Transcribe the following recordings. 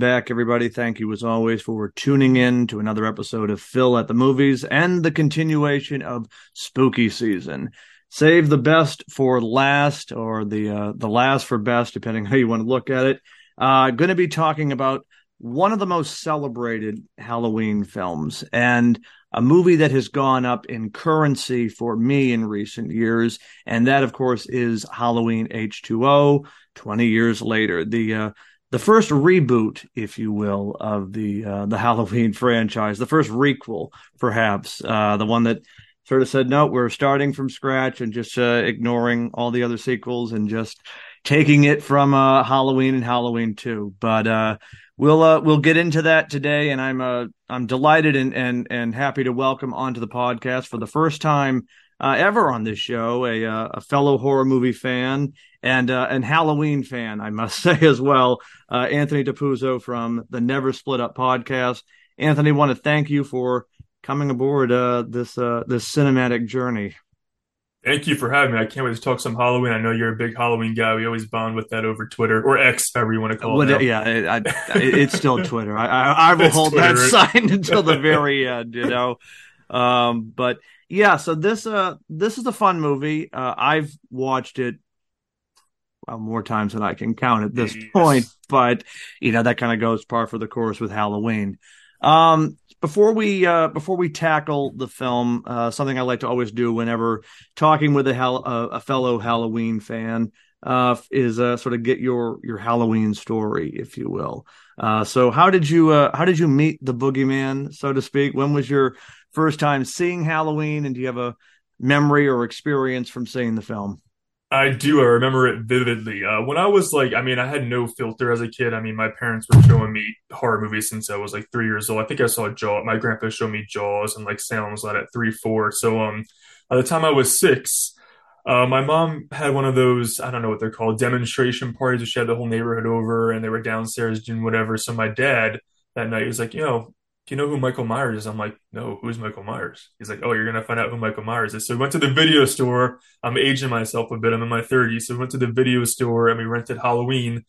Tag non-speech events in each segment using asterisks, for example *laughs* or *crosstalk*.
Back, everybody. Thank you, as always, for tuning in to another episode of Phil at the Movies and the continuation of spooky season. Save the best for last, or the uh, the last for best, depending how you want to look at it. Uh, going to be talking about one of the most celebrated Halloween films and a movie that has gone up in currency for me in recent years, and that, of course, is Halloween H2O. Twenty years later, the uh, the first reboot, if you will, of the uh, the *laughs* Halloween franchise, the first requel, perhaps, uh, the one that sort of said, "No, we're starting from scratch and just uh, ignoring all the other sequels and just taking it from uh, Halloween and Halloween Two. But uh, we'll uh, we'll get into that today, and I'm I'm delighted and and and happy to welcome onto the podcast for the first time ever on this show, a a fellow horror movie fan and uh, an Halloween fan, I must *laughs* say as well. Uh, Anthony Dapuzzo from the Never Split Up podcast. Anthony, want to thank you for coming aboard uh, this uh, this cinematic journey. Thank you for having me. I can't wait to talk some Halloween. I know you're a big Halloween guy. We always bond with that over Twitter or X, however you want to call it. yeah, it, I, it's still *laughs* Twitter. I, I, I will hold Twitter, that sign *laughs* until the very end. You know, um, but yeah, so this uh this is a fun movie. Uh, I've watched it well, more times than I can count at this yes. point, but you know that kind of goes par for the course with Halloween. Um, before we uh, before we tackle the film, uh, something I like to always do whenever talking with a, hal- uh, a fellow Halloween fan uh, is uh, sort of get your your Halloween story, if you will. Uh, so how did you uh, how did you meet the boogeyman, so to speak? When was your first time seeing Halloween, and do you have a memory or experience from seeing the film? I do. I remember it vividly. Uh, when I was like, I mean, I had no filter as a kid. I mean, my parents were showing me horror movies since I was like three years old. I think I saw Jaws. My grandpa showed me Jaws and like Salem's Lot at three, four. So, um, by the time I was six, uh, my mom had one of those, I don't know what they're called, demonstration parties. Where She had the whole neighborhood over and they were downstairs doing whatever. So my dad that night was like, you know, do you know who Michael Myers is? I'm like, no, who's Michael Myers? He's like, oh, you're gonna find out who Michael Myers is. So we went to the video store. I'm aging myself a bit. I'm in my 30s. So we went to the video store and we rented Halloween.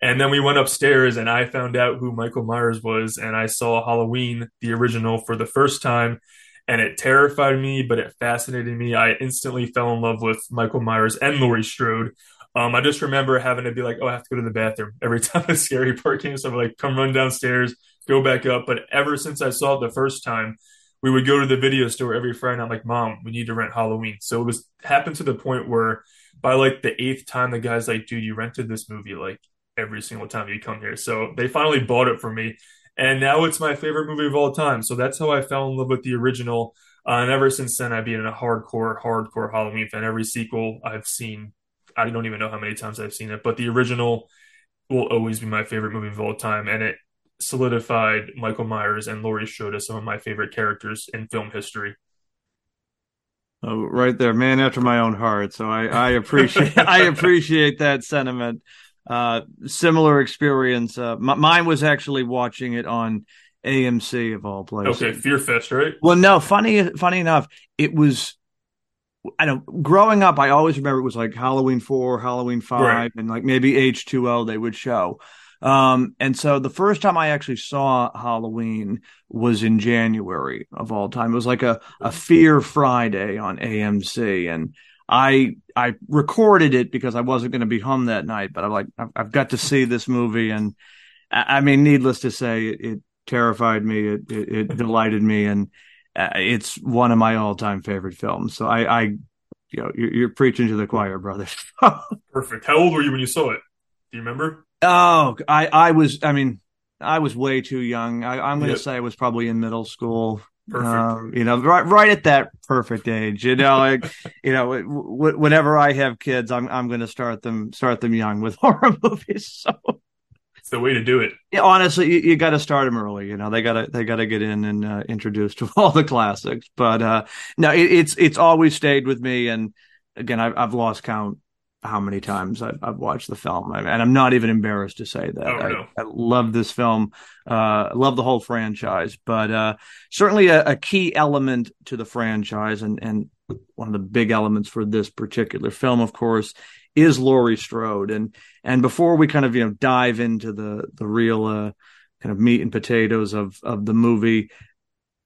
And then we went upstairs and I found out who Michael Myers was. And I saw Halloween, the original, for the first time. And it terrified me, but it fascinated me. I instantly fell in love with Michael Myers and Laurie Strode. Um, I just remember having to be like, oh, I have to go to the bathroom every *laughs* time a scary part came. So I'm like, come run downstairs, go back up. But ever since I saw it the first time, we would go to the video store every Friday. I'm like, Mom, we need to rent Halloween. So it was happened to the point where by like the eighth time, the guy's like, dude, you rented this movie like every single time you come here. So they finally bought it for me. And now it's my favorite movie of all time. So that's how I fell in love with the original. Uh, and ever since then, I've been a hardcore, hardcore Halloween fan. Every sequel I've seen, I don't even know how many times I've seen it, but the original will always be my favorite movie of all time. And it solidified Michael Myers and Laurie Strode as some of my favorite characters in film history. Oh, right there, man after my own heart. So I, I *laughs* appreciate I appreciate that sentiment. Uh, similar experience. Uh, mine was actually watching it on AMC of all places. Okay, Fear Fest, right? Well, no, funny funny enough, it was. I know. Growing up, I always remember it was like Halloween four, Halloween five, right. and like maybe H two O they would show. Um, and so the first time I actually saw Halloween was in January of all time. It was like a, a Fear Friday on AMC. And I I recorded it because I wasn't going to be home that night, but I'm like, I've, I've got to see this movie. And I, I mean, needless to say, it, it terrified me. It, it, it *laughs* delighted me. And uh, it's one of my all time favorite films. So I, I you know, you're, you're preaching to the choir, brother. *laughs* Perfect. How old were you when you saw it? Do you remember? Oh, I, I was, I mean, I was way too young. I, am going to yep. say I was probably in middle school. Perfect. Um, you know, right, right at that perfect age. You know, like, *laughs* you know, w- whenever I have kids, I'm, I'm going to start them, start them young with *laughs* horror movies. So it's the way to do it. Yeah, honestly, you, you got to start them early. You know, they got to, they got to get in and uh, introduced to *laughs* all the classics. But uh, no, it, it's, it's always stayed with me. And again, I've, I've lost count how many times I've, I've watched the film, and I'm not even embarrassed to say that. Oh, no. I, I, love this film, uh, love the whole franchise, but uh, certainly a, a, key element to the franchise, and and one of the big elements for this particular film, of course, is Laurie Strode. And and before we kind of you know dive into the the real uh, kind of meat and potatoes of of the movie,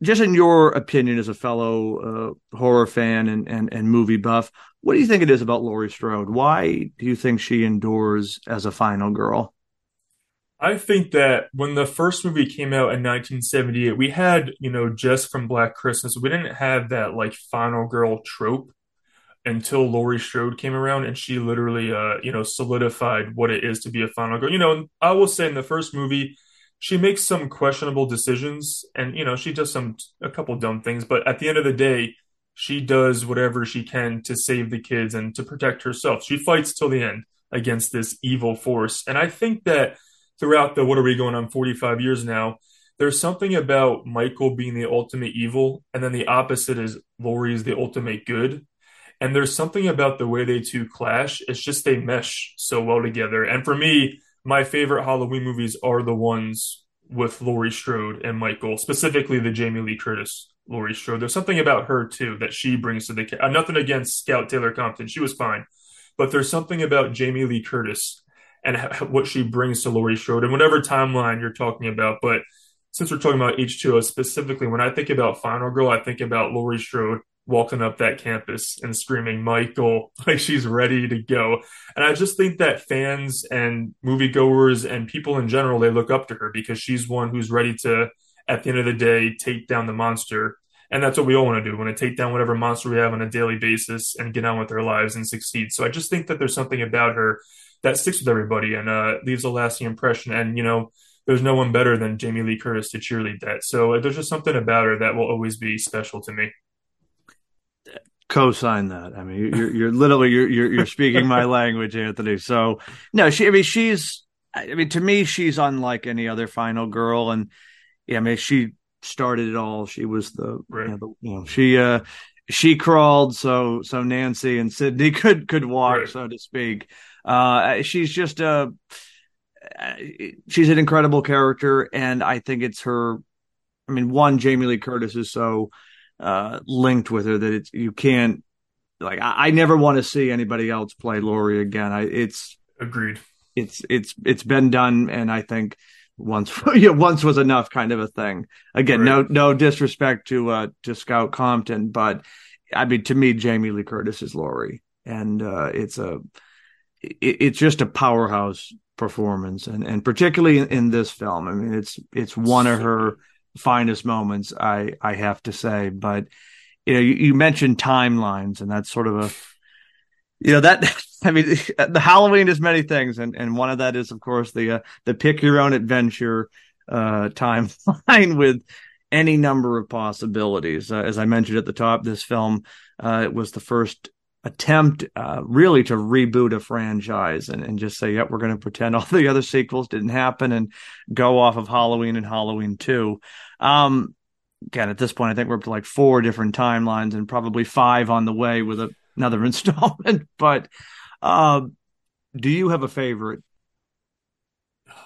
just in your opinion as a fellow uh, horror fan and, and and movie buff, what do you think it is about Laurie Strode? Why do you think she endures as a final girl? I think that when the first movie came out in 1978, we had, you know, just from Black Christmas. We didn't have that like final girl trope until Laurie Strode came around and she literally, uh, you know, solidified what it is to be a final girl. You know, I will say in the first movie, she makes some questionable decisions and, you know, she does some, a couple dumb things, but at the end of the day, she does whatever she can to save the kids and to protect herself. She fights till the end against this evil force. And I think that throughout the what are we going on 45 years now there's something about michael being the ultimate evil and then the opposite is laurie is the ultimate good and there's something about the way they two clash it's just they mesh so well together and for me my favorite halloween movies are the ones with laurie strode and michael specifically the jamie lee curtis laurie strode. There's something about her too that she brings to the uh, nothing against scout taylor compton. She was fine. But there's something about jamie lee curtis and what she brings to Laurie Strode and whatever timeline you're talking about. But since we're talking about H2O specifically, when I think about Final Girl, I think about Laurie Strode walking up that campus and screaming Michael *laughs* like she's ready to go. And I just think that fans and moviegoers and people in general they look up to her because she's one who's ready to at the end of the day take down the monster. And that's what we all want to do. We want to take down whatever monster we have on a daily basis and get on with our lives and succeed. So I just think that there's something about her that sticks with everybody and uh, leaves a lasting impression. And you know, there's no one better than Jamie Lee Curtis to cheerlead that. So uh, there's just something about her that will always be special to me. Co-sign that. I mean, you're you're literally you're you're, you're speaking my *laughs* language, Anthony. So no, she. I mean, she's. I mean, to me, she's unlike any other final girl, and yeah, I mean, she started it all. She was the, right. you, know, the you know, she uh she crawled so so Nancy and Sidney *laughs* could could walk, right. so to speak. Uh, she's just a she's an incredible character, and I think it's her. I mean, one Jamie Lee Curtis is so uh, linked with her that it's you can't like. I, I never want to see anybody else play Laurie again. I it's agreed. It's it's it's been done, and I think once *laughs* know, once was enough kind of a thing. Again, right. no no disrespect to uh to Scout Compton, but I mean to me Jamie Lee Curtis is Laurie, and uh, it's a it, it's just a powerhouse performance, and and particularly in, in, this film. I mean, it's it's one of her finest moments. I I have to say, but you know, you, you mentioned timelines, and that's sort of a you know that *laughs* I mean, *laughs* the Halloween is many things, and and one of that is, of course, the uh, the pick your own adventure uh, *laughs* timeline with any number of possibilities. Uh, as I mentioned at the top, this film uh, was the first attempt uh, really to reboot a franchise and, and just say, yep, we're going to pretend all the other sequels didn't happen and go off of Halloween and Halloween 2. Um, again, at this point, I think we're up to like four different timelines and probably five on the way with a, another *laughs* installment. But uh, do you have a favorite?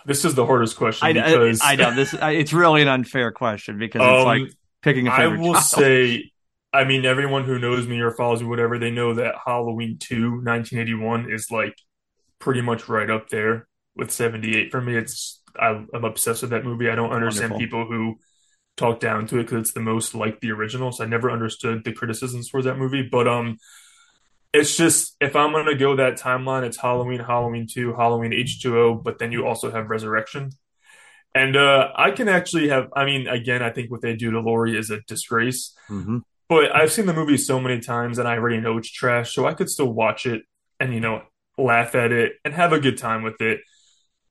This is the hardest question I, because I, I know this. It's really an unfair question because it's um, like picking a favorite. I will child. say I mean, everyone who knows me or follows me, whatever, they know that Halloween 2, 1981 is like pretty much right up there with 78 for me. It's, I, am obsessed with that movie. I don't understand Wonderful. people who talk down to it because it's the most like the original. So I never understood the criticisms for that movie. But, um, it's just if I'm gonna go that timeline, it's Halloween, Halloween two, Halloween H2O, but then you also have Resurrection. And uh, I can actually have. I mean, again, I think what they do to Laurie is a disgrace. Mm-hmm. But I've seen the movie so many times and I already know it's trash, so I could still watch it and, you know, laugh at it and have a good time with it.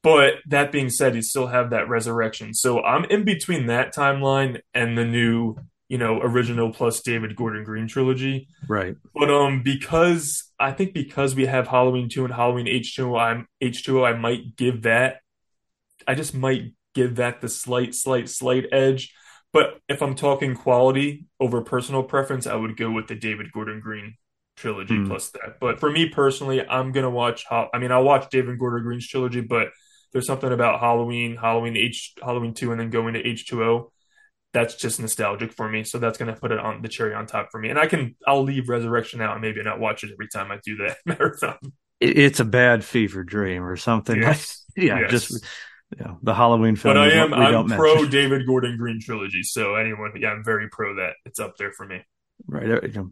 But that being said, you still have that resurrection. So I'm in between that timeline and the new, you know, original plus David Gordon Green trilogy. Right. But um because I think because we have Halloween 2 and Halloween H2O, I'm H2O, I might give that I just might give that the slight, slight, slight edge but if I'm talking quality over personal preference, I would go with the David Gordon Green trilogy mm. plus that. But for me personally, I'm gonna watch. I mean, I'll watch David Gordon Green's trilogy, but there's something about Halloween, Halloween H, Halloween two, and then going to H2O. That's just nostalgic for me, so that's gonna put it on the cherry on top for me. And I can, I'll leave Resurrection out and maybe not watch it every time I do that *laughs* marathon. it's a bad fever dream or something. *laughs* Yes. yeah, Yes. just you know, the Halloween film. But I am I'm pro mention. David Gordon Green trilogy. So anyone, yeah, I'm very pro that. It's up there for me. right. you know,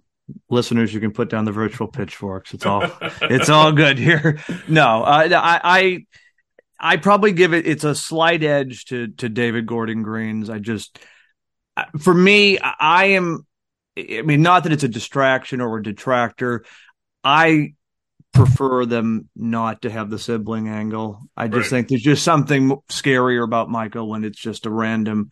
listeners, you can put down the virtual pitchforks. It's all *laughs* it's all good here. No, uh, I, I, I probably give it. It's a slight edge to to David Gordon Green's. I just, for me, I am. I mean, not that it's a distraction or a detractor. I prefer them not to have the sibling angle. I just Right. think there's just something scarier about Michael when it's just a random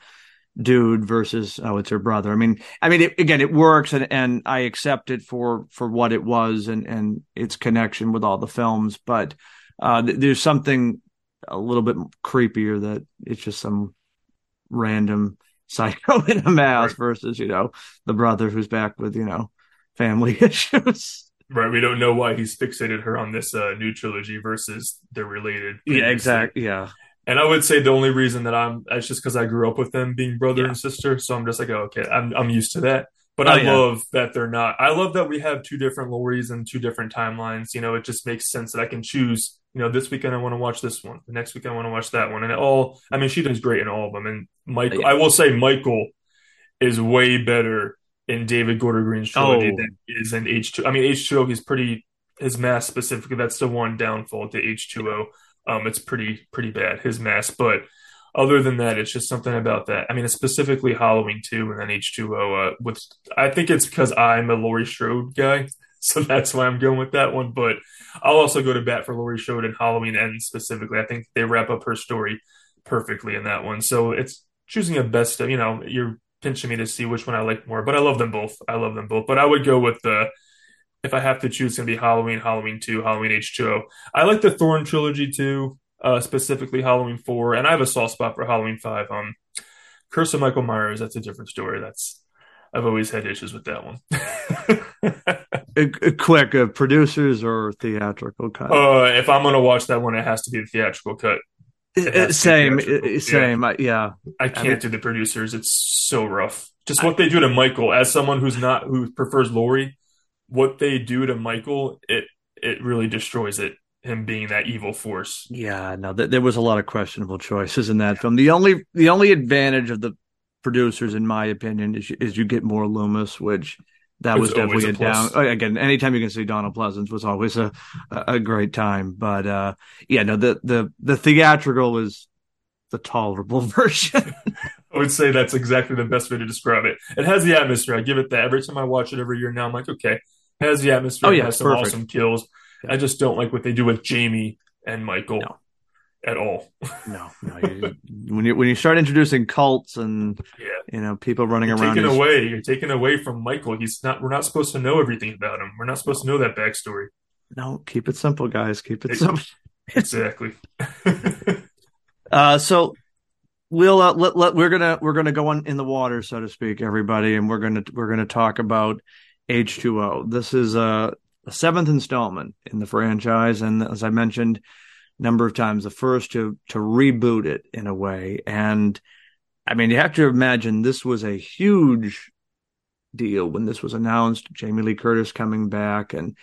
dude versus oh it's her brother. I mean, I mean it, again it works and and I accept it for for what it was and and its connection with all the films, but uh th- there's something a little bit creepier that it's just some random *laughs* psycho in a mask Right. versus you know the brother who's back with you know family *laughs* issues. Right. We don't know why he's fixated her on this uh, new trilogy versus they're related. Yeah, exactly. Yeah. And I would say the only reason that I'm it's just because I grew up with them being brother Yeah. and sister, so I'm just like, oh, okay, I'm I'm used to that. But Oh, I yeah. love that they're not. I love that we have two different Lauries and two different timelines. You know, it just makes sense that I can choose. You know, this weekend I want to watch this one. The next week I want to watch that one. And it all, I mean, she does great in all of them. And Michael, Yeah. I will say, Michael is way better in David Gordon Green's trilogy Oh. than he is in H2. I mean, H2O, he's pretty his mask specifically. That's the one downfall to H2O. Um, it's pretty pretty bad his mask, but other than that, it's just something about that. I mean, it's specifically Halloween 2 and then H2O. Uh, with I think it's because I'm a Laurie Strode guy, *laughs* so that's why I'm going with that one. But I'll also go to bat for Laurie Strode and Halloween Ends specifically. I think they wrap up her story perfectly in that one. So it's choosing a best. You know, you're pinching me to see which one I like more, but I love them both. I love them both. But I would go with the. If I have to choose, it's gonna be Halloween, Halloween two, Halloween H two O. I like the Thorn trilogy too uh, specifically Halloween four, and I have a soft spot for Halloween five. Um, Curse of Michael Myers, that's a different story. That's I've always had issues with that one. *laughs* Uh, uh, quick, uh, producers or theatrical cut? uh, if I'm gonna watch that one, it has to be the theatrical cut. It same, theatrical, uh, same. uh, Yeah. I can't mean- do the producers; it's so rough. Just what they do to Michael, as someone who's not who prefers Laurie, what they do to Michael, it it really destroys it. Him being that evil force. Yeah, no, th- there was a lot of questionable choices in that film. The only the only advantage of the producers, in my opinion, is you, is you get more Loomis, which that It's was definitely a, a down. oh, Again, anytime you can see Donald Pleasence was always a a great time. But uh, yeah, no, the the the theatrical is the tolerable *laughs* version. I would say that's exactly the best way to describe it. It has the atmosphere. I give it that. Every time I watch it every year now, I'm like, okay, it has the atmosphere. Oh, it yeah, has some perfect. awesome kills. I just don't like what they do with Jamie and Michael No. at all. no, no, you, when you when you start introducing cults and Yeah. you know people running You're around, taking his- away. You're taking away from Michael. He's not. We're not supposed to know everything about him. We're not supposed to know that backstory. no, keep it simple, guys. Keep it simple. Exactly. *laughs* Uh, so we'll uh, let, let, we're gonna we're gonna go on in the water, so to speak, everybody, and we're gonna we're gonna talk about H two O. This is a, a seventh installment in the franchise, and as I mentioned a number of times, the first to to reboot it in a way. And I mean, you have to imagine this was a huge deal when this was announced. Jamie Lee Curtis coming back, and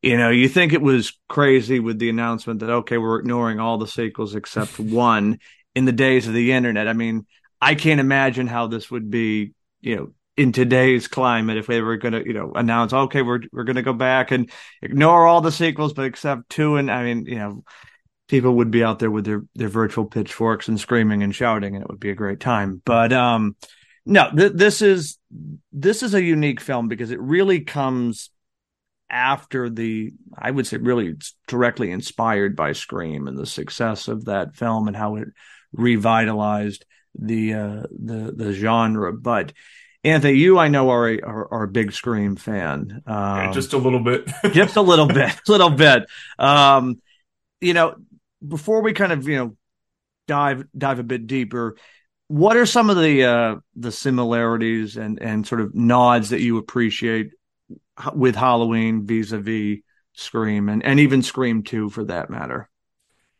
you know, you think it was crazy with the announcement that okay, we're ignoring all the sequels except *laughs* one in the days of the internet. I mean, I can't imagine how this would be, you know, in today's climate if they were going to, you know, announce, okay, we're we're going to go back and ignore all the sequels, but except two. And I mean, you know, people would be out there with their their virtual pitchforks and screaming and shouting, and it would be a great time. But um, no, th- this is this is a unique film because it really comes after the I would say really directly inspired by Scream and the success of that film and how it revitalized the uh the the genre but Anthony you I know are a are, are a big Scream fan. Um, Yeah, just a little bit. *laughs* just a little bit a *laughs* little bit. Um you know before we kind of you know dive dive a bit deeper what are some of the uh the similarities and and sort of nods that you appreciate with Halloween vis-a-vis Scream and and even Scream 2 for that matter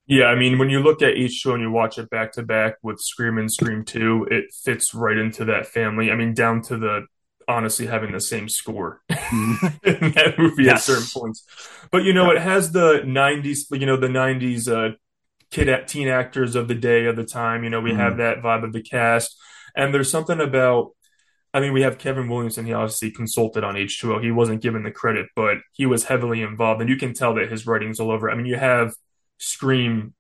Yeah, I mean, when you look at H2O and you watch it back to back with Scream and Scream 2, it fits right into that family. I mean, down to the honestly having the same score *laughs* in that movie yes. at certain points. But you know, it has the '90s, you know, the '90s uh, kid teen actors of the day of the time. You know, we mm. have that vibe of the cast, and there's something about. I mean, we have Kevin Williamson. He obviously consulted on H2O. He wasn't given the credit, but he was heavily involved, and you can tell that his writing's all over. I mean, you have Scream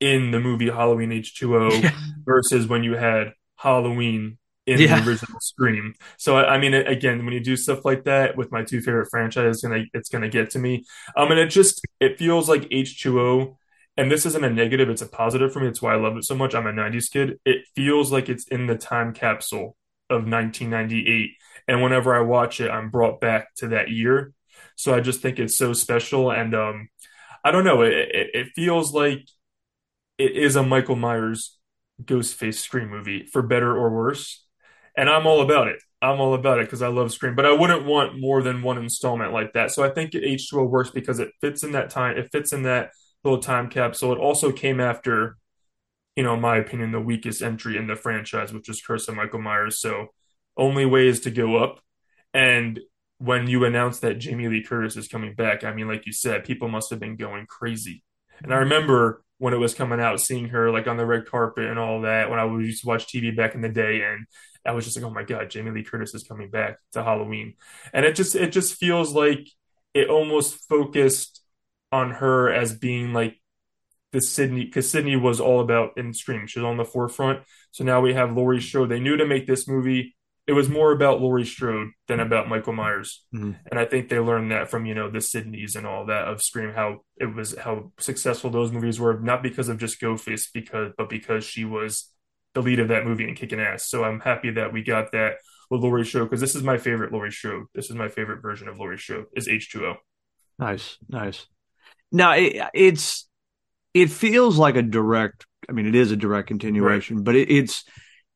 in the movie Halloween H2O yeah. versus when you had Halloween in yeah. the original Scream. So I mean, again, when you do stuff like that with my two favorite franchises, it's gonna it's gonna get to me. Um, and it just it feels like H2O, and this isn't a negative; it's a positive for me. It's why I love it so much. I'm a '90s kid. It feels like it's in the time capsule of 1998, and whenever I watch it, I'm brought back to that year. So I just think it's so special, and um, I don't know. It, it, it feels like it is a Michael Myers Ghostface Scream movie, for better or worse and I'm all about it. I'm all about it because I love Scream, but I wouldn't want more than one installment like that. So I think H2O works because it fits in that time. It fits in that little time capsule. It also came after, you know, in my opinion, the weakest entry in the franchise, which is Curse of Michael Myers. So only way is to go up. And when you announced that Jamie Lee Curtis is coming back, I mean, like you said, people must have been going crazy. And I remember when it was coming out, seeing her like on the red carpet and all that when I used to watch TV back in the day. And I was just like, oh my god, Jamie Lee Curtis is coming back to Halloween, and it just it just feels like it almost focused on her as being like the Sidney because Sidney was all about in Scream. She was on the forefront. So now we have Laurie show. They knew to make this movie. It was more about Laurie Strode than about Michael Myers, mm-hmm. and I think they learned that from you know the Sidneys and all that of Scream. How it was how successful those movies were, not because of just Ghostface, because but because she was the lead of that movie and kicking ass. So I'm happy that we got that with Laurie Strode because this is my favorite Laurie Strode. This is my favorite version of Laurie Strode is H2O. Nice, nice. Now it, it's it feels like a direct. I mean, it is a direct continuation, right. but it, it's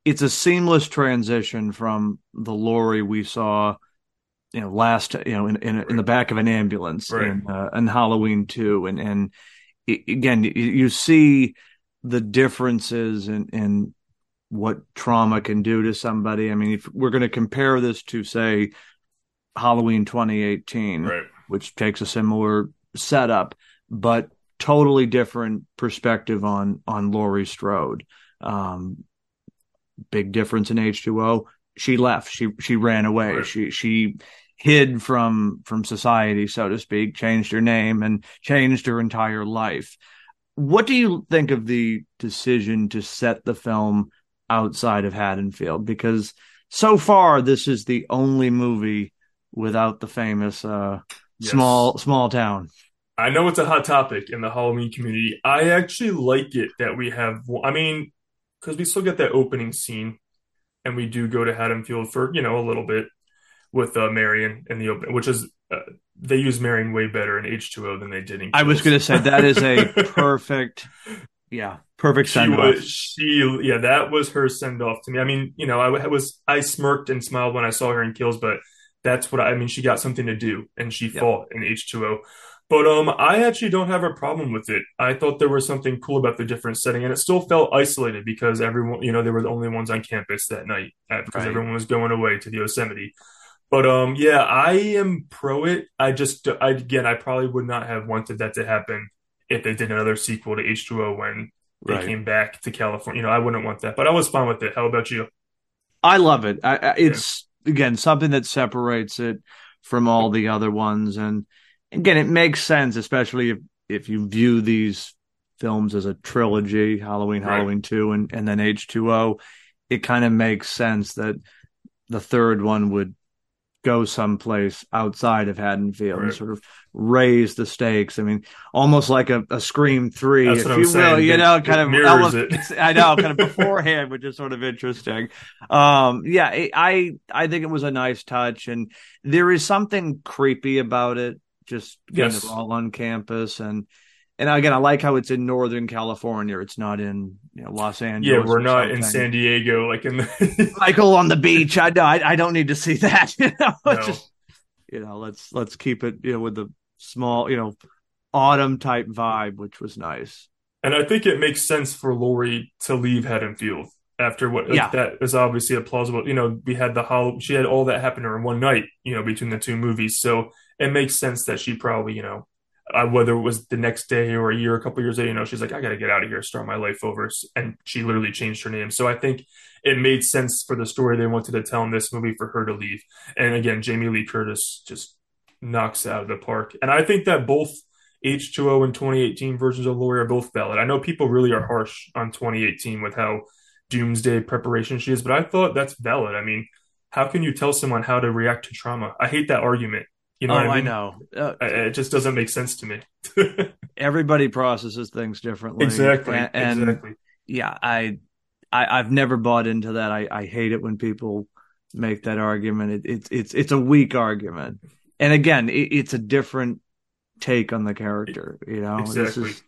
it's a seamless transition from the Laurie we saw, you know, last you know in in, right. in the back of an ambulance right. in, uh, in Halloween two, and and again you see the differences in in what trauma can do to somebody. I mean, if we're going to compare this to, say, Halloween 2018, right. which takes a similar setup, but totally different perspective on on Laurie Strode. Um, big difference in H2O. She left. She she ran away. Right. She she hid from from society, so to speak. Changed her name and changed her entire life. What do you think of the decision to set the film outside of Haddonfield because so far this is the only movie without the famous uh, yes. small small town. I know it's a hot topic in the Halloween community. I actually like it that we have. I mean, because we still get that opening scene, and we do go to Haddonfield for you know a little bit with uh, Marion in the open, which is uh, they use Marion way better in H two O than they did in. I was going to say that is a *laughs* perfect yeah, perfect send off. She, yeah, that was her send off to me. I mean, you know, I was I smirked and smiled when I saw her in Kills, but that's what I, I mean. She got something to do, and she yep. fought in H two O. But um, I actually don't have a problem with it. I thought there was something cool about the different setting, and it still felt isolated because everyone, you know, they were the only ones on campus that night because right. everyone was going away to the Yosemite. But um, yeah, I am pro it. I just, I, again, I probably would not have wanted that to happen if they did another sequel to H2O when they right. came back to California. You know, I wouldn't want that, but I was fine with it. How about you? I love it. I, I, it's yeah. again something that separates it from all the other ones, and again, it makes sense, especially if if you view these films as a trilogy: Halloween, right. Halloween Two, and and then H two O. It kind of makes sense that the third one would go someplace outside of Haddonfield right. and sort of raise the stakes. I mean, almost like a, a Scream three, That's if you will. Saying. You know, kind of mirrors I know, kind of *laughs* beforehand, which is sort of interesting. Um, yeah, I I think it was a nice touch, and there is something creepy about it. Just kind yes. of all on campus and and again, I like how it's in Northern California. It's not in you know, Los Angeles. Yeah, we're not in San Diego, like in the *laughs* Michael on the beach. I know. I, I don't need to see that. *laughs* You know, no. just you know, let's let's keep it you know with the small you know autumn type vibe, which was nice. And I think it makes sense for Laurie to leave Haddonfield after what Yeah. that is obviously a plausible you know we had the how she had all that happen to her in one night you know between the two movies so it makes sense that she probably you know uh, whether it was the next day or a year a couple years later you know she's like i gotta get out of here start my life over and she literally changed her name so i think it made sense for the story they wanted to tell in this movie for her to leave and again jamie lee curtis just knocks out of the park and i think that both H2O and 2018 versions of Laurie are both valid. I know people really are harsh on 2018 with how doomsday preparation she is, but I thought that's valid. I mean, how can you tell someone how to react to trauma? I hate that argument. You know, oh, I, I know. Uh, It just doesn't make sense to me. *laughs* everybody processes things differently. exactly. And, and exactly. yeah, I, I I've never bought into that. I, I hate it when people make that argument. It, it's it's it's a weak argument. And again, it, it's a different take on the character. You know, this Exactly. is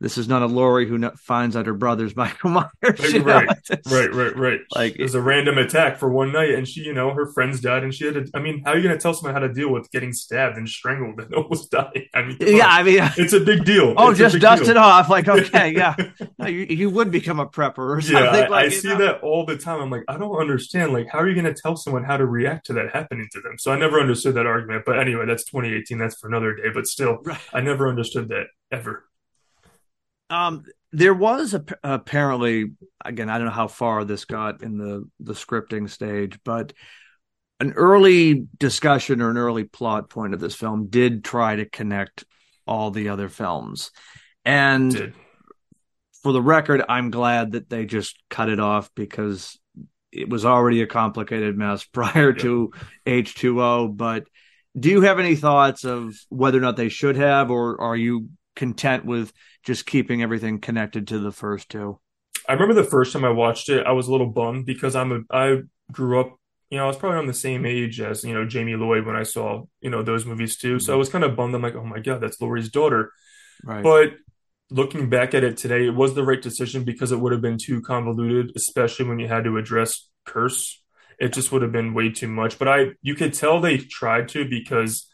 this is not a Laurie who finds out her brother's *laughs* Michael Myers. know? Right, Right, right, right. *laughs* Like- it was a random attack for one night, and she, you know, her friends died, and she had to. I mean, how are you going to tell someone how to deal with getting stabbed and strangled and *laughs* almost dying? I mean, Yeah, on. I mean, it's a big deal. oh, It's just dust deal. it off. Like, okay, yeah, No, you, you would become a prepper or something. Yeah, I, like, I see know? that all the time. I'm like, I don't understand. Like, how are you going to tell someone how to react to that happening to them? So I never understood that argument. But anyway, that's 2018. That's for another day. But still, Right. I never understood that ever. Um, there was a, apparently again, I don't know how far this got in the the scripting stage, but an early discussion or an early plot point of this film did try to connect all the other films, and for the record, I'm glad that they just cut it off because it was already a complicated mess *laughs* prior to H2O. But do you have any thoughts of whether or not they should have, or are you content with just keeping everything connected to the first two? I remember the first time I watched it, I was a little bummed because I'm a I grew up. You know, I was probably on the same age as you know Jamie Lloyd when I saw you know those movies too. So I mm-hmm. was kind of bummed. I'm like, oh my god, that's Laurie's daughter. Right. But looking back at it today, it was the right decision because it would have been too convoluted, especially when you had to address curse. It just would have been way too much. But I, you could tell they tried to because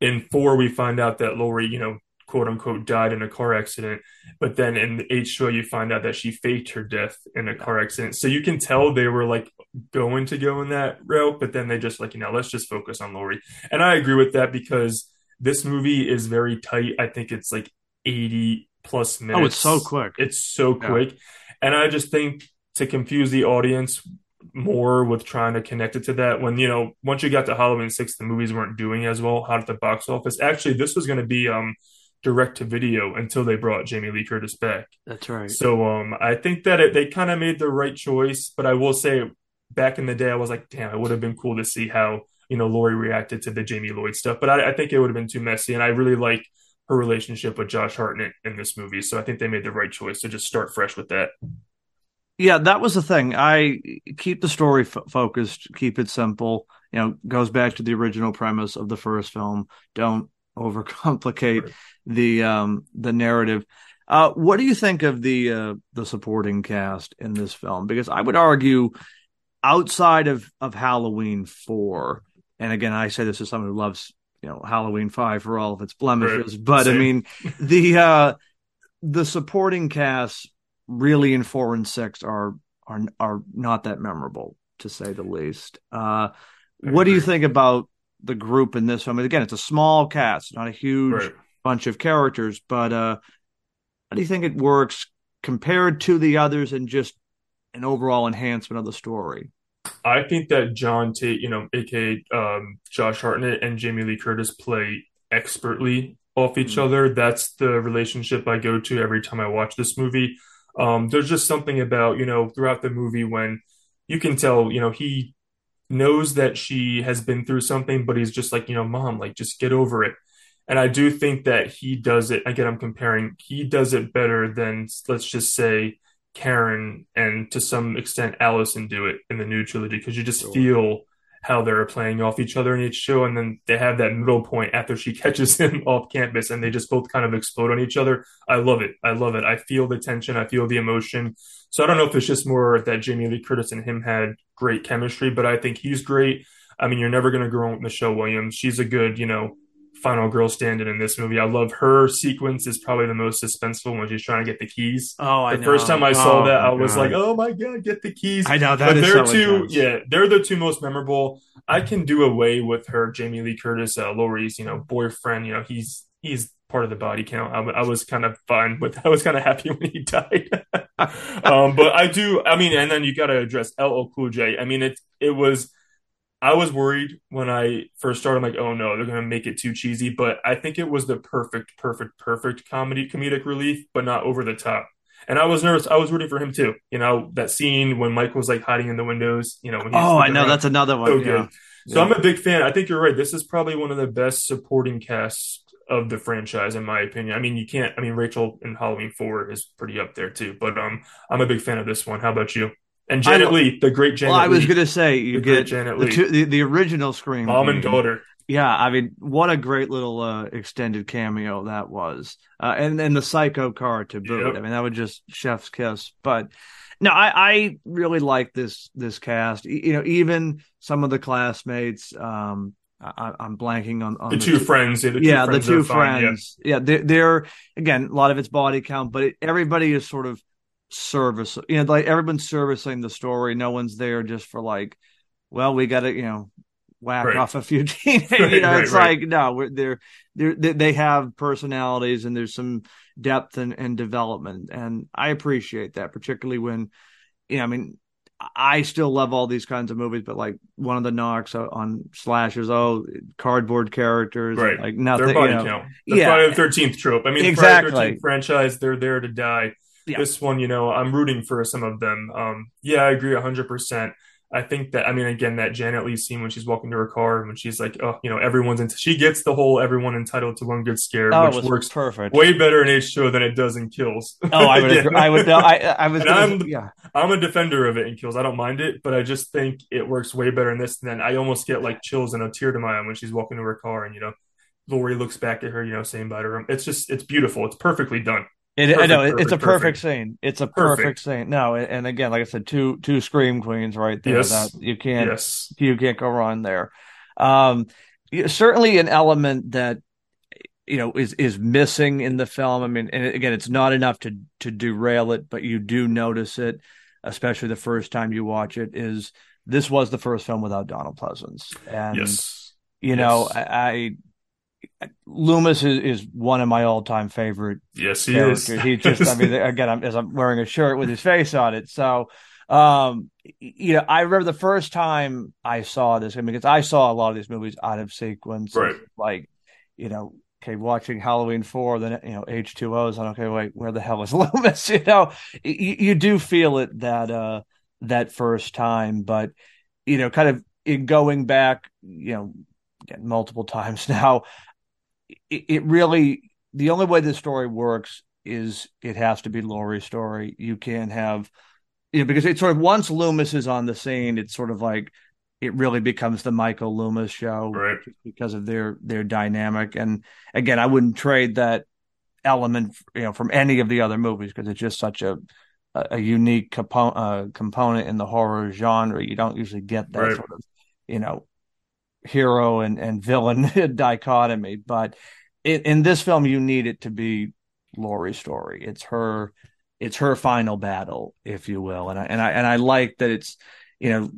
in four we find out that Laurie, you know, quote unquote, died in a car accident. But then in the H2O, you find out that she faked her death in a car accident. So you can tell they were like going to go in that route, but then they just like, you know, let's just focus on Laurie. And I agree with that because this movie is very tight. I think it's like 80 plus minutes. oh, it's so quick. It's so Yeah. quick. And I just think to confuse the audience more with trying to connect it to that when, you know, once you got to Halloween 6, the movies weren't doing as well hot at the box office. Actually, this was going to be um direct to video until they brought Jamie Lee Curtis back. That's right. So um I think that it, they kind of made the right choice, but I will say back in the day I was like, damn, it would have been cool to see how, you know, Laurie reacted to the Jamie Lloyd stuff. But I, I think it would have been too messy. And I really like her relationship with Josh Hartnett in this movie. So I think they made the right choice to just start fresh with that. Yeah, that was the thing. I keep the story f- focused, keep it simple. You know, goes back to the original premise of the first film. Don't overcomplicate Right. the um the narrative. Uh, what do you think of the uh, the supporting cast in this film? Because I would argue, outside of of Halloween four, and again, I say this as someone who loves you know Halloween five for all of its blemishes, but I mean the uh the supporting cast really in four and six are are are not that memorable to say the least. Uh, what do you think about the group in this film? Again, it's a small cast, not a huge Right. bunch of characters, but uh, how do you think it works compared to the others and just an overall enhancement of the story? I think that John Tate, you know, aka um, Josh Hartnett and Jamie Lee Curtis play expertly off each Mhm. other. That's the relationship I go to every time I watch this movie. Um, there's just something about, you know, throughout the movie when you can tell, you know, he knows that she has been through something, but he's just like, you know, mom, like just get over it. And I do think that he does it. Again, I'm comparing, he does it better than, let's just say, Karen and to some extent Allison do it in the new trilogy because you just Sure. feel how they're playing off each other in H2O. And then they have that middle point after she *laughs* catches him off campus and they just both kind of explode on each other. I love it. I love it. I feel the tension. I feel the emotion. So I don't know if it's just more that Jamie Lee Curtis and him had great chemistry, but I think he's great. I mean, you're never going to grow with Michelle Williams. She's a good, you know, final girl standing in this movie. I love her sequence is probably the most suspenseful when she's trying to get the keys. Oh, I the know. first time I saw Oh, that, I was God. like, "Oh my god, get the keys!" I know that But is they're so two, intense. yeah, they're the two most memorable. I can do away with her, Jamie Lee Curtis, uh, Laurie's, you know, boyfriend. You know, he's he's part of the body count. I, I was kind of fine with. *laughs* I was kind of happy when he died. *laughs* um, but I do. I mean, and then you got to address LL Cool J. I mean, it it was. I was worried when I first started. I'm like, oh no, they're gonna make it too cheesy. But I think it was the perfect, perfect, perfect comedy, comedic relief, but not over the top. And I was nervous. I was rooting for him too. You know that scene when Mike was like hiding in the windows. You know Oh, I know. around. That's another one. so yeah. good. So I'm a big fan. I think you're right. This is probably one of the best supporting casts of the franchise, in my opinion. I mean, you can't. I mean, Rachel in Halloween Four is pretty up there too. But um, I'm a big fan of this one. How about you? And Janet Leigh, the great Janet Leigh. Well, I was going to say you the get Janet the, Lee, two, the the original Scream mom and daughter. Yeah, I mean, what a great little uh, extended cameo that was, uh, and and the psycho car to boot. Yep. I mean, that was just chef's kiss. But no, I, I really like this this cast. You know, even some of the classmates. Um, I, I'm blanking on, on The two friends, yeah, the two yeah, the friends two are fine, yeah. Yeah, they're, they're again a lot of it's body count, but it, everybody is sort of service. You know, like everyone's servicing the story. No one's there just for like, well, we got to you know whack Right. off a few *laughs* teenagers. Right, you know, right, it's like no, we're, they're they're they they have personalities and there's some depth and, and development, and I appreciate that, particularly when you know, I mean. I still love all these kinds of movies, but like one of the knocks on slashers, oh, cardboard characters, Right. like Their nothing. body you know, count. The yeah. Friday the Thirteenth trope. I mean, the Exactly. Friday the 13th franchise, they're there to die. Yeah. This one, you know, I'm rooting for some of them. Um, yeah, I agree 100%. I think that, I mean, again, that Janet Leigh scene when she's walking to her car and when she's like, oh, you know, everyone's into, she gets the whole everyone entitled to one good scare, Oh, which works perfect. way better in H2O than it does in Kills. Oh, I would, *laughs* agree. I would, no, I, I was, gonna, I'm, yeah, I'm a defender of it in Kills. I don't mind it, but I just think it works way better in this. than I almost get like chills and a tear to my eye when she's walking to her car and, you know, Laurie looks back at her, you know, saying bye to her. It's just, it's beautiful. It's perfectly done. It, I know Perfect, it's a perfect, perfect perfect. scene. It's a perfect, Perfect. scene. No, and and again, like I said, two two scream queens right there. Yes. That you can't Yes. you can't go wrong there. Um, certainly an element that you know is is missing in the film. I mean, and again, it's not enough to to derail it, but you do notice it, especially the first time you watch it. Is this was the first film without Donald Pleasence, and Yes. you know, Yes. I, I Loomis is, is one of my all time favorite Yes, he is. characters. He just, I mean, *laughs* again, I'm, as I'm wearing a shirt with his face on it. So, um, you know, I remember the first time I saw this, I mean, because I saw a lot of these movies out of sequence, Right. like, you know, okay, watching Halloween four, then you know H two O's, and okay, wait, where the hell is *laughs* Loomis? You know, you, you do feel it that uh that first time, but you know, kind of in going back, you know, multiple *laughs* times now, it, it really the only way this story works is it has to be Laurie's story. You can't have you know because it's sort of once Loomis is on the scene, it's sort of like it really becomes the Michael Loomis show Right. because of their their dynamic. And again, I wouldn't trade that element you know from any of the other movies because it's just such a a, unique compo- uh, component in the horror genre. You don't usually get that Right. sort of you know hero and and villain *laughs* dichotomy, but in, in this film, you need it to be Laurie's story. It's her, it's her final battle, if you will, and I and I and I like that it's, you know,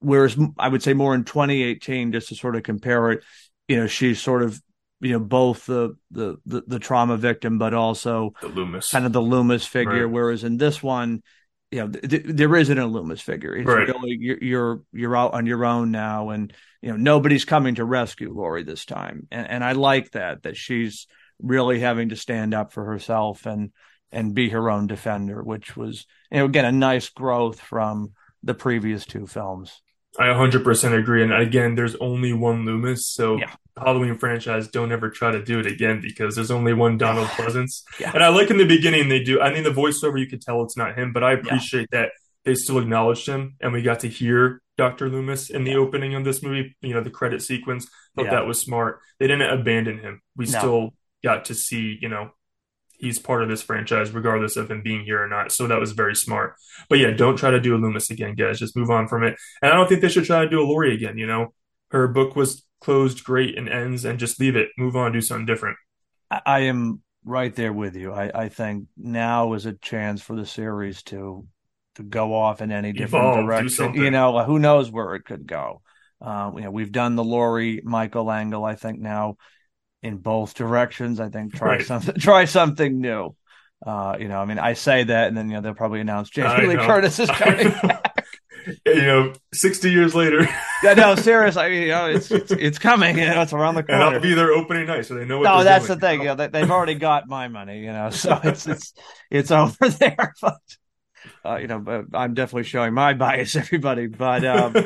whereas I would say more in 2018, just to sort of compare it, you know, she's sort of, you know, both the the the, the trauma victim, but also The Loomis. kind of the Loomis figure. Right. Whereas in this one, you know, th- th- there isn't a Loomis figure. It's Right. really you're, you're you're out on your own now, and you know nobody's coming to rescue Laurie this time. And and I like that that she's really having to stand up for herself and and be her own defender, which was you know again a nice growth from the previous two films. I 100% agree. And again, there's only one Loomis. So Yeah. Halloween franchise, don't ever try to do it again because there's only one Donald Pleasence. Yeah. And I like in the beginning they do. I mean, the voiceover, you could tell it's not him, but I appreciate that they still acknowledged him and we got to hear Dr. Loomis in the Yeah. opening of this movie, you know, the credit sequence. Thought Yeah. that was smart. They didn't abandon him. We No. still got to see, you know, he's part of this franchise regardless of him being here or not. So that was very smart. But yeah, don't try to do a Loomis again, guys. Just move on from it. And I don't think they should try to do a Laurie again, you know. Her book was closed great and ends and just leave it, move on, do something different. I am right there with you. I, I think now is a chance for the series to to go off in any different Evolve, do direction. You know, who knows where it could go. Uh, you know, we've done the Laurie Michael angle. I think now in both directions. I think try Right. something *laughs* try something new. Uh, you know, I mean, I say that, and then you know they'll probably announce Jamie Lee. Curtis is *laughs* coming. you know, 60 years later, yeah, no, seriously, I mean, you know, it's it's, it's coming. You know, it's around the and corner. I'll be their opening night, so they know what no, that's doing. the thing. You know, they, they've already got my money. You know, *laughs* so it's it's it's over there. But uh, you know, but I'm definitely showing my bias, everybody. But um,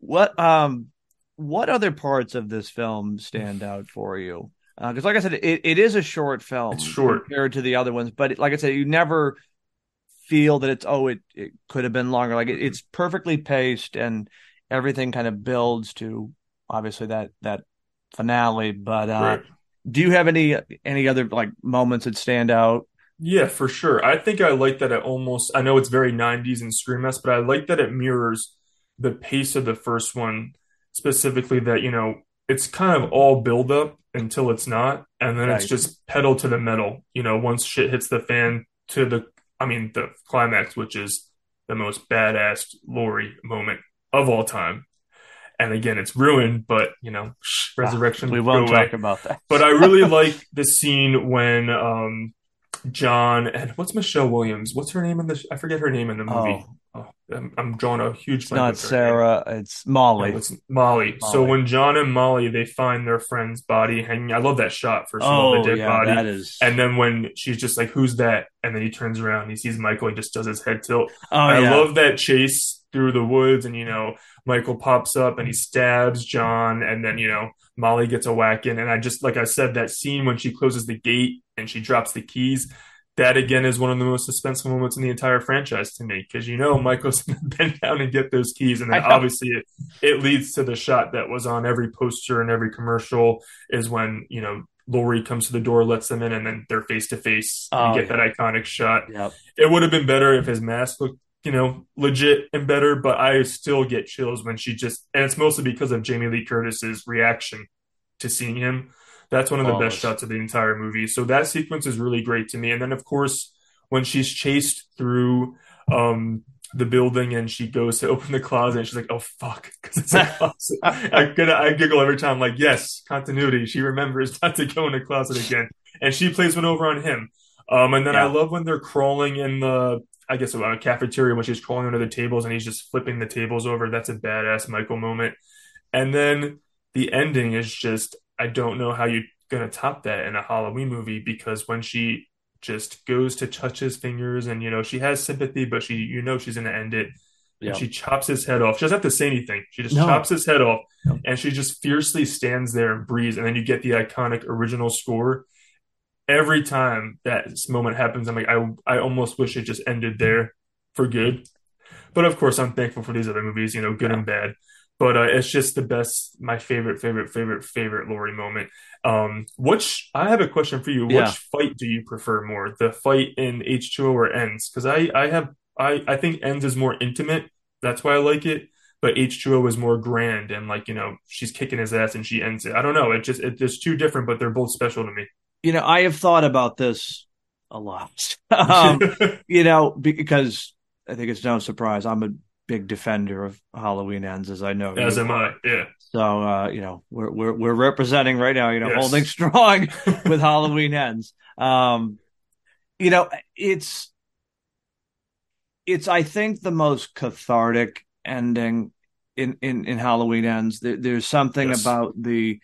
what um, what other parts of this film stand out for you? Because, like I said, it, it is a short film. It's short. compared to the other ones, but like I said, you never feel that it's oh, it it could have been longer. Like it, it's perfectly paced, and everything kind of builds to obviously that that finale. But uh, Right. do you have any any other like moments that stand out? Yeah, for sure. I think I like that it almost, I know it's very 90s and Scream-esque, but I like that it mirrors the pace of the first one, specifically that, you know, it's kind of all build up until it's not, and then it's just pedal to the metal, you know, once shit hits the fan to the, I mean, the climax, which is the most badass Laurie moment of all time. And again, it's ruined, but, you know, *laughs* resurrection. We won't away. talk about that. But I really *laughs* like the scene when um John and what's Michelle Williams? What's her name in the? I forget her name in the movie. Oh, I'm, I'm drawing a huge it's not her name. Sarah. It's Molly. No, it's Molly. So when John and Molly they find their friend's body hanging, I love that shot. First of all, oh the dead yeah, body, that is. and then when she's just like, "Who's that?" and then he turns around, he sees Michael, he just does his head tilt. oh I yeah. love that chase through the woods, and you know, Michael pops up and he stabs John, and then you know, Molly gets a whack in, and I just like I said, that scene when she closes the gate and she drops the keys. That again is one of the most suspenseful moments in the entire franchise to me because you know Michael's *laughs* gonna bend down and get those keys, and then obviously it, it leads to the shot that was on every poster and every commercial is when you know Laurie comes to the door, lets them in, and then they're face to face. You get yeah. that iconic shot Yep. it would have been better if his mask looked, you know, legit and better, but I still get chills when she just, and it's mostly because of Jamie Lee Curtis's reaction to seeing him. That's one of the best shots of the entire movie. So that sequence is really great to me. And then, of course, when she's chased through um, the building and she goes to *laughs* open the closet and she's like, "Oh fuck," because it's *laughs* a closet. I, I giggle every time. Like, yes, continuity. She remembers *laughs* not to go in a closet again, and she plays one over on him. Um, and then I love when they're crawling in the, I guess, a cafeteria when she's crawling under the tables and he's just flipping the tables over. That's a badass Michael moment. And then the ending is just, I don't know how you're gonna top that in a Halloween movie because when she just goes to touch his fingers and you know she has sympathy, but she, you know, she's gonna end it. Yep. And she chops his head off. She doesn't have to say anything. She just No. chops his head off, Yep. and she just fiercely stands there and breathes. And then you get the iconic original score. Every time that moment happens, I'm like, I I almost wish it just ended there for good. But of course, I'm thankful for these other movies, you know, good Yeah. and bad. But uh, it's just the best, my favorite, favorite, favorite, favorite Laurie moment. Um, which I have a question for you. Which Yeah. fight do you prefer more, the fight in H2O or Ends? Because I I have I I think Ends is more intimate. That's why I like it. But H2O is more grand and like you know she's kicking his ass and she ends it. I don't know. It just it, it's two different, but they're both special to me. You know, I have thought about this a lot. *laughs* um, *laughs* you know, because I think it's no surprise I'm a big defender of Halloween ends, as I know. As you am. I. Yeah. So uh, you know, we're we're we're representing right now, you know, Yes. holding strong *laughs* with Halloween ends. Um, you know, it's it's I think the most cathartic ending in in in Halloween ends. There, there's something Yes. about the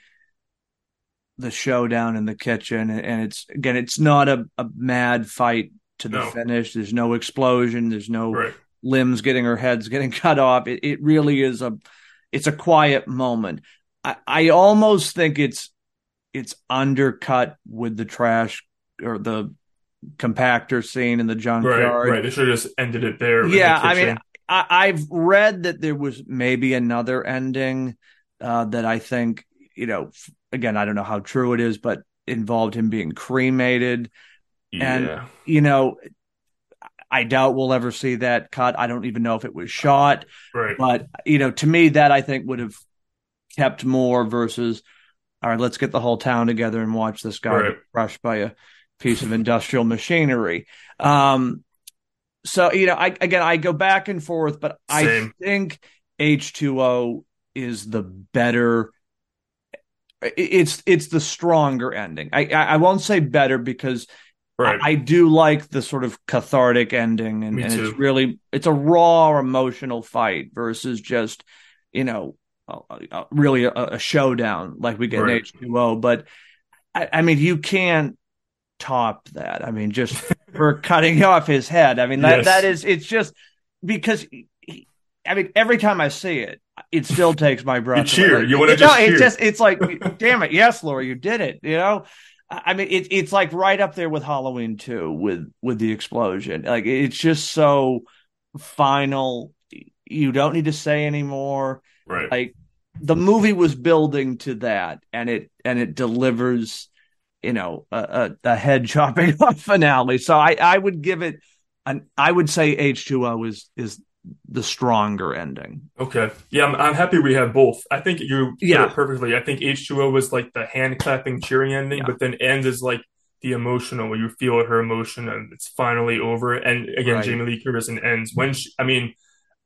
the showdown in the kitchen, and it's again, it's not a, a mad fight to the No. finish. There's no explosion. There's no Right. Limbs getting her heads getting *laughs* cut off. It, it really is a it's a quiet moment. I, I almost think it's it's undercut with the trash or the compactor scene in the Right. junkyard. Right. They should have just ended it there. Yeah, the I mean. I, I've read that there was maybe another ending uh, that I think you know. f- Again, I don't know how true it is, but involved him being cremated. and- You know, I doubt we'll ever see that cut. I don't even know if it was shot. Right. But you know, to me, that I think would have kept more versus all right, let's get the whole town together and watch this guy Right. get crushed by a piece of industrial machinery. Um, so you know, I again I go back and forth, but I think H two O is the better. It's it's the stronger ending. I I won't say better because Right. I, I do like the sort of cathartic ending, and, and it's really it's a raw emotional fight versus just you know uh, really a, a showdown like we get Right. in H two O. But I, I mean, you can't top that. I mean, just *laughs* for cutting off his head. I mean that Yes. that is it's just because. He, I mean, every time I see it, it still takes my *laughs* breath. away. cheer. You wanna just It's cheer. just it's like, *laughs* damn it, yes, Laura, you did it. You know, I mean, it, it's like right up there with Halloween two, with with the explosion. Like it's just so final. You don't need to say anymore. right. Like the movie was building to that, and it and it delivers. You know, a, a, a head chopping *laughs* off finale. So I I would give it an. I would say H two O is is the stronger ending. Okay. Yeah, I'm, I'm happy we have both. I think you Yeah. it perfectly. I think H2O was like the hand clapping, cheering ending, Yeah. but then end is like the emotional where you feel her emotion and it's finally over. And again, Right. Jamie Lee Curtis and ends when she, I mean,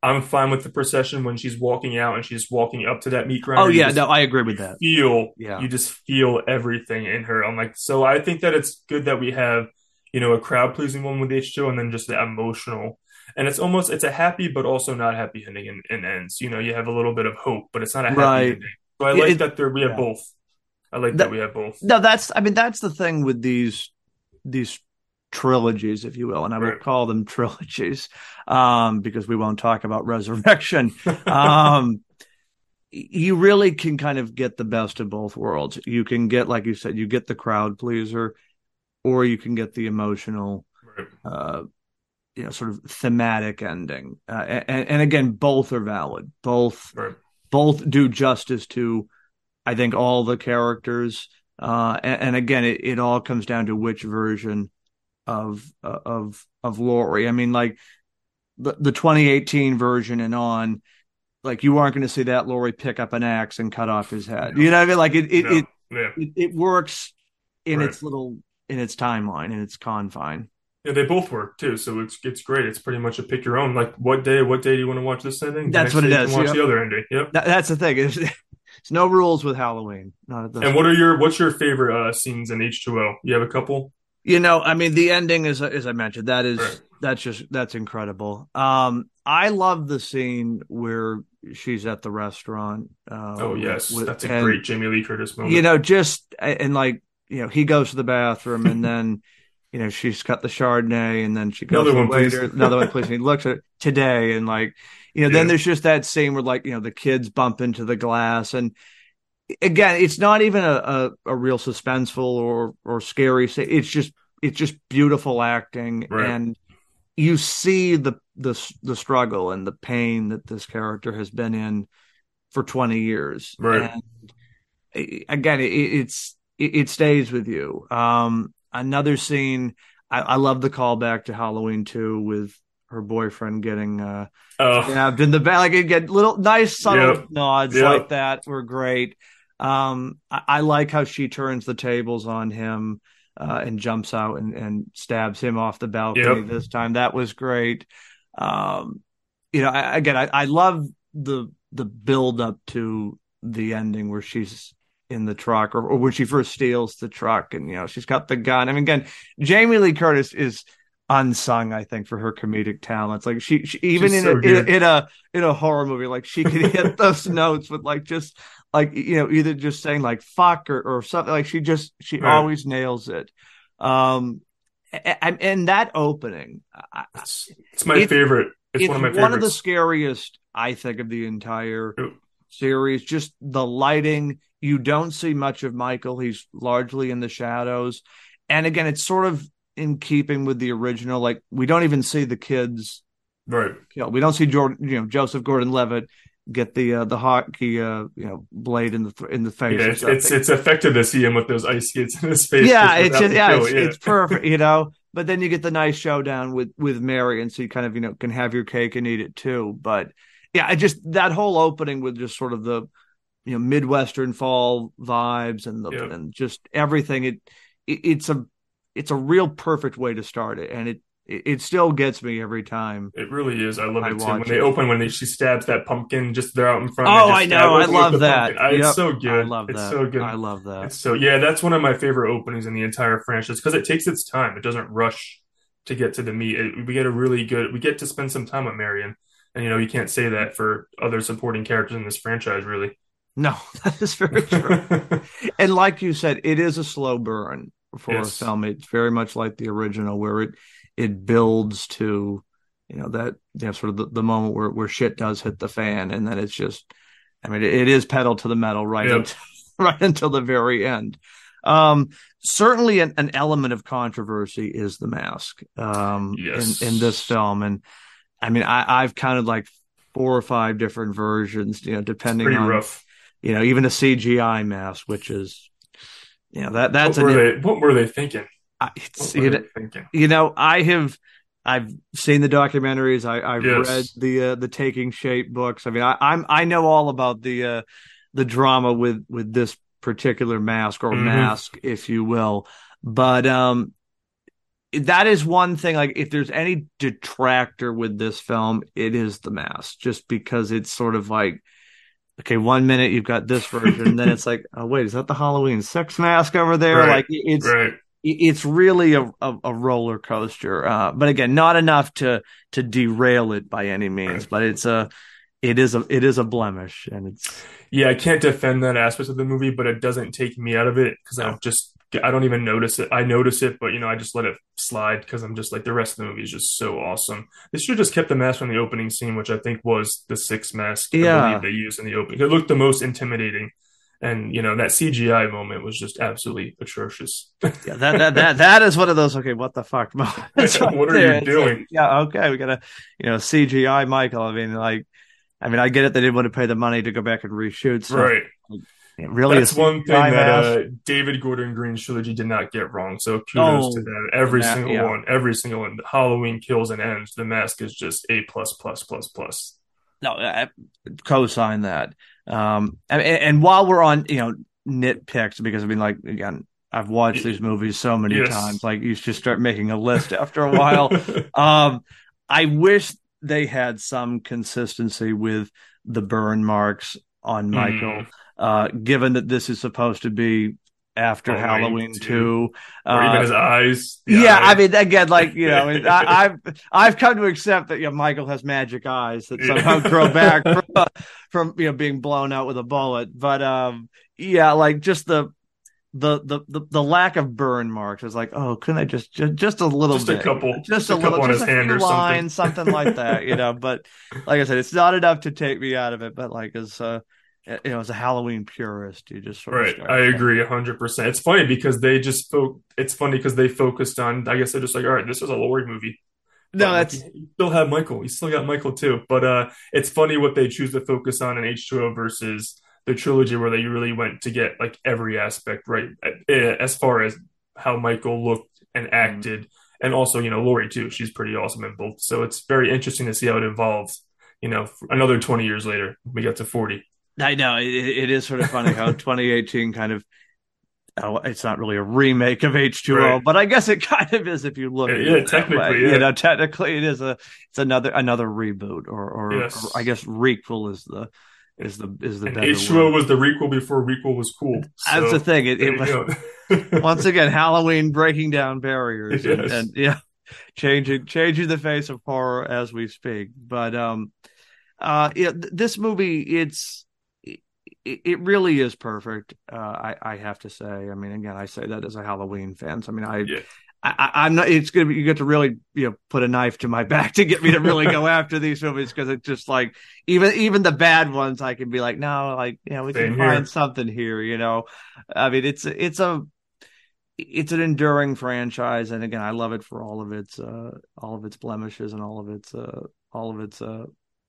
I'm fine with the procession when she's walking out and she's walking up to that meat grinder. Oh yeah, no, I agree with that. Feel, Yeah. you just feel everything in her. I'm like, so I think that it's good that we have, you know, a crowd pleasing one with H2O and then just the emotional and it's almost it's a happy but also not happy ending in, in ends. You know, you have a little bit of hope, but it's not a happy Right. ending. So I Yeah, like it- that there we have both. I like That- that we have both. No, that's I mean that's the thing with these these trilogies, if you will, and I will Right. call them *laughs* trilogies, um, because we won't talk about resurrection. um, you really can kind of get the best of both worlds. You can get, like you said, you get the crowd pleaser, or you can get the emotional, Right. uh, you know, sort of thematic ending. Uh, and, and again, both are valid. Both Right. both do justice to, I think, all the characters. Uh, and, and again, it, it all comes down to which version of uh, of of Laurie. I mean, like the the 2018 version and on, like you aren't going to see that Laurie pick up an axe and cut off his head. You know what I mean? Like it it No. it, yeah. it, it works in Right. its little in its timeline in its confine. Yeah, they both work too, so it's it's great. It's pretty much a pick your own. Like what day, what day do you want to watch this ending? The That's what it is. day you can Watch yeah. the other ending. Yep. That, that's the thing. It's, it's no rules with Halloween. Not at And what are your what's your favorite uh, scenes in H2O? You have a couple? You know, I mean, the ending is as I mentioned. That is Right. that's just that's incredible. Um, I love the scene where she's at the restaurant. Uh, Oh yes, with- that's a and, great Jamie Lee Curtis moment. You know, just and like you know, he goes to the bathroom and then *laughs* you know she's got the Chardonnay and then she goes Another one, please. another one, please. And he looks at it today and like you know, then there's just that scene where like you know the kids bump into the glass and again, it's not even a, a, a real suspenseful or or scary. scene. It's just it's just beautiful acting, Right. and you see the the the struggle and the pain that this character has been in for twenty years. Right. And again, it, it's it, it stays with you. Um, another scene. I, I love the callback to Halloween two with her boyfriend getting uh Oh, stabbed in the back. Like get little nice subtle Yep. nods Yep. like that were great. Um, I, I like how she turns the tables on him uh, and jumps out and, and stabs him off the balcony Yep. this time. That was great. Um, you know, I, again, I, I love the the build up to the ending where she's in the truck or, or when she first steals the truck and you know she's got the gun. I mean, again, Jamie Lee Curtis is unsung, I think, for her comedic talents. Like she, she even in, so a, in a in a in a horror movie, like she could hit *laughs* those notes with like just like you know either just saying like fuck or, or something. Like she just she Right. always nails it. Um, and, and that opening, it's, it's my It- favorite. It's, it's one of my one of the scariest I think of the entire Yep. series. Just the lighting. You don't see much of Michael. He's largely in the shadows. And again, it's sort of in keeping with the original. Like we don't even see the kids right. killed. We don't see Jordan, you know, Joseph Gordon-Levitt get the uh, the hockey, uh, you know, blade in the th- in the face. Yeah, it's, it's it's effective to see him with those ice skates in his face. yeah, it's just yeah, it's, it's perfect, you know. But then you get the nice showdown with with Mary, and so you kind of you know can have your cake and eat it too. But yeah, I just that whole opening with just sort of the you know midwestern fall vibes and the Yep. and just everything. It, it it's a it's a real perfect way to start it, and it it, it still gets me every time. It really is. I love I it too. When watch they open, when they, she stabs that pumpkin, just they're out in front. Oh, I know. I love that. I- It's so good. I love it's that. so good. I love that. It's so yeah, that's one of my favorite openings in the entire franchise because it takes its time. It doesn't rush to get to the meat. It, we get a really good. We get to spend some time with Marion, and you know you can't say that for other supporting characters in this franchise, really. No, *laughs* that is very true. *laughs* and like you said, it is a slow burn for Yes. a film. It's very much like the original, where it it builds to you know that you know sort of the, the moment where where shit does hit the fan, and then it's just, I mean, it, it is pedal to the metal right Yep. until, *laughs* right until the very end. Um, certainly, an, an element of controversy is the mask. Um, Yes. in in this film, and I mean, I I've counted like four or five different versions, you know, depending Pretty on rough. You know, even a CGI mask, which is, you know, that that's what an, were they? What were they thinking? I- What were you, know, thinking? you know, I have, I've seen the documentaries. I, I've Yes. read the uh, the Taking Shape books. I mean, I, I'm I know all about the uh, the drama with with this particular mask or Mhm. mask, if you will. But um, that is one thing. Like, if there's any detractor with this film, it is the mask, just because it's sort of like. Okay, one minute you've got this version, and then it's like, oh wait, is that the Halloween six mask over there? Right. Like it's Right. it's really a, a, a roller coaster. Uh, but again, not enough to to derail it by any means. Right. But it's a it is a it is a blemish, and it's Yeah, I can't defend that aspect of the movie, but it doesn't take me out of it because No. just I don't even notice it. I notice it, but you know, I just let it slide because I'm just like the rest of the movie is just so awesome. They should have just kept the mask from the opening scene, which I think was the six mask Yeah. they used in the opening. It looked the most intimidating. And you know, that CGI moment was just absolutely atrocious. *laughs* yeah that that that that is one of those okay what the fuck *laughs* moments *laughs* right What are there. you It's doing? like, yeah, okay, we gotta you know CGI Michael. I mean, like. I mean, I get it. They didn't want to pay the money to go back and reshoot stuff. Right. It really That's is one thing that uh, David Gordon Green's trilogy did not get wrong. So kudos Oh, to them. Every ma- single yeah. one, every single one. Halloween kills and ends. The mask is just a plus plus plus plus. No, I co-sign that. Um, and, and while we're on, you know, nitpicks, because I mean, like again, I've watched these movies so many Yes. times. Like you should start making a list after a while. *laughs* um, I wish they had some consistency with the burn marks on Michael, Mm. Uh, given that this is supposed to be after Halloween Halloween two. two. or even Uh, his eyes. Yeah, I mean, again, like you know, I, *laughs* I've I've come to accept that you know, Michael has magic eyes that somehow grow back *laughs* from, from you know being blown out with a bullet. But um, yeah, like just the the the the, the lack of burn marks is like, oh, couldn't I just just, just a little Just a bit, couple- just, just a, a couple little, on just his a hand or something. lines, something like that, you know. But like I said, it's not enough to take me out of it. But like as uh, you know, as a Halloween purist, you just sort of Right, start- I agree hundred percent. It's funny because they just fo- It's funny because they focused on. I guess they're just like, all right, this is a Laurie movie. No, But, that's you still have Michael. You still got Michael too. But uh, it's funny what they choose to focus on in H two O versus the trilogy, where they really went to get like every aspect right, eh, as far as how Michael looked and Mm-hmm. acted, and also you know Laurie too. She's pretty awesome in both. So it's very interesting to see how it evolves. You know, another twenty years later, we got to forty. I know it, it is sort of funny how *laughs* 2018 kind of oh, it's not really a remake of H2O, Right. but I guess it kind of is if you look Yeah, at yeah, it technically, yeah. You know, technically it is a it's another another reboot or or, Yes. or I guess requel is the is the is the And better H two O word. was the requel before requel was cool. That's the thing. It, it was *laughs* once again *laughs* Halloween breaking down barriers and, Yes. and yeah, changing changing the face of horror as we speak. But um, uh, yeah, this movie it's it, it really is perfect. Uh, I I have to say. I mean, again, I say that as a Halloween fan. So I mean, I. Yeah. I, I'm not. It's gonna be. You get to really, you know, put a knife to my *laughs* back to get me to really go *laughs* after these movies because it's just like even even the bad ones, I can be like, no, like you know, we Same can here. find something here. You know, I mean, it's it's a it's an enduring franchise, and again, I love it for all of its uh all of its blemishes and all of its uh all of its uh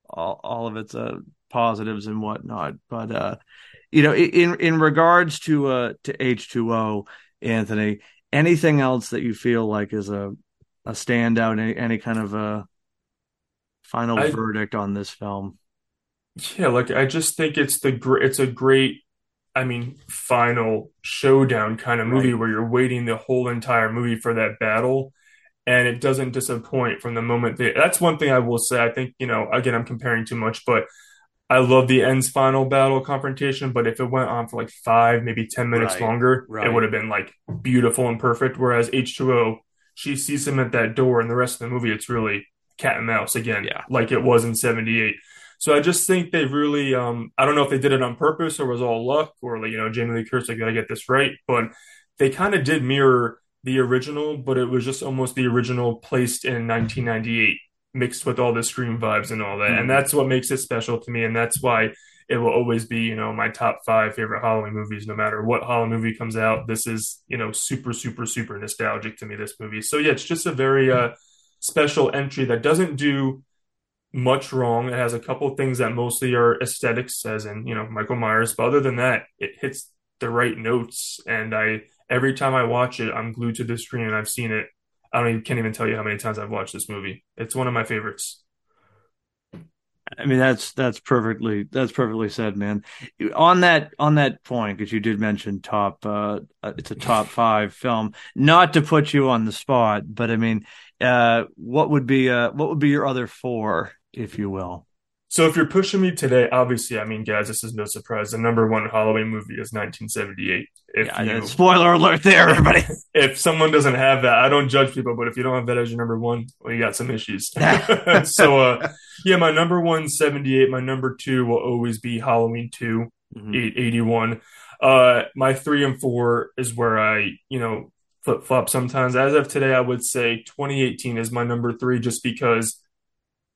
all, all of its uh positives and whatnot. But uh, you know, in in regards to uh to H two O, Anthony, anything else that you feel like is a a standout, any any kind of a final I- verdict on this film? Yeah, like I just think it's the great. It's a great. I mean, final showdown kind of movie Right. where you're waiting the whole entire movie for that battle, and it doesn't disappoint from the moment they. That's one thing I will say. I think you know. Again, I'm comparing too much, but I love the ends final battle confrontation, but if it went on for like five, maybe 10 minutes Right. longer, it would have been like beautiful and perfect. Whereas H2O, she sees him at that door, and the rest of the movie, it's really cat and mouse again, Yeah. like it was in 78. So I just think they really, um, I don't know if they did it on purpose or was all luck or like, you know, Jamie Lee Curtis, I gotta get this right, but they kind of did mirror the original, but it was just almost the original placed in 1998 mixed with all the Scream vibes and all that. Mhm. And that's what makes it special to me. And that's why it will always be, you know, my top five favorite Halloween movies, no matter what Halloween movie comes out. This is, you know, super, super, super nostalgic to me, this movie. So yeah, it's just a very uh special entry that doesn't do much wrong. It has a couple of things that mostly are aesthetics, as in, you know, Michael Myers. But other than that, it hits the right notes. And I every time I watch it, I'm glued to the screen and I've seen it I don't even, can't even tell you how many times I've watched this movie. It's one of my favorites. I mean, that's that's perfectly that's perfectly said, man. On that on that point, because you did mention top, uh, uh, it's a top *laughs* five film. Not to put you on the spot, but I mean, uh, what would be uh, what would be your other four, if you will? So if you're pushing me today, obviously, I mean, guys, this is no surprise. The number one Halloween movie is 1978. If Yeah, you, spoiler alert there, everybody. *laughs* if someone doesn't have that, I don't judge people, but if you don't have that as your number one, well, you got some issues. *laughs* *laughs* so, uh, yeah, my number one, 78. My number two will always be Halloween 2, Mhm. 81. Uh, my three and four is where I, you know, flip flop sometimes. As of today, I would say 2018 is my number three just because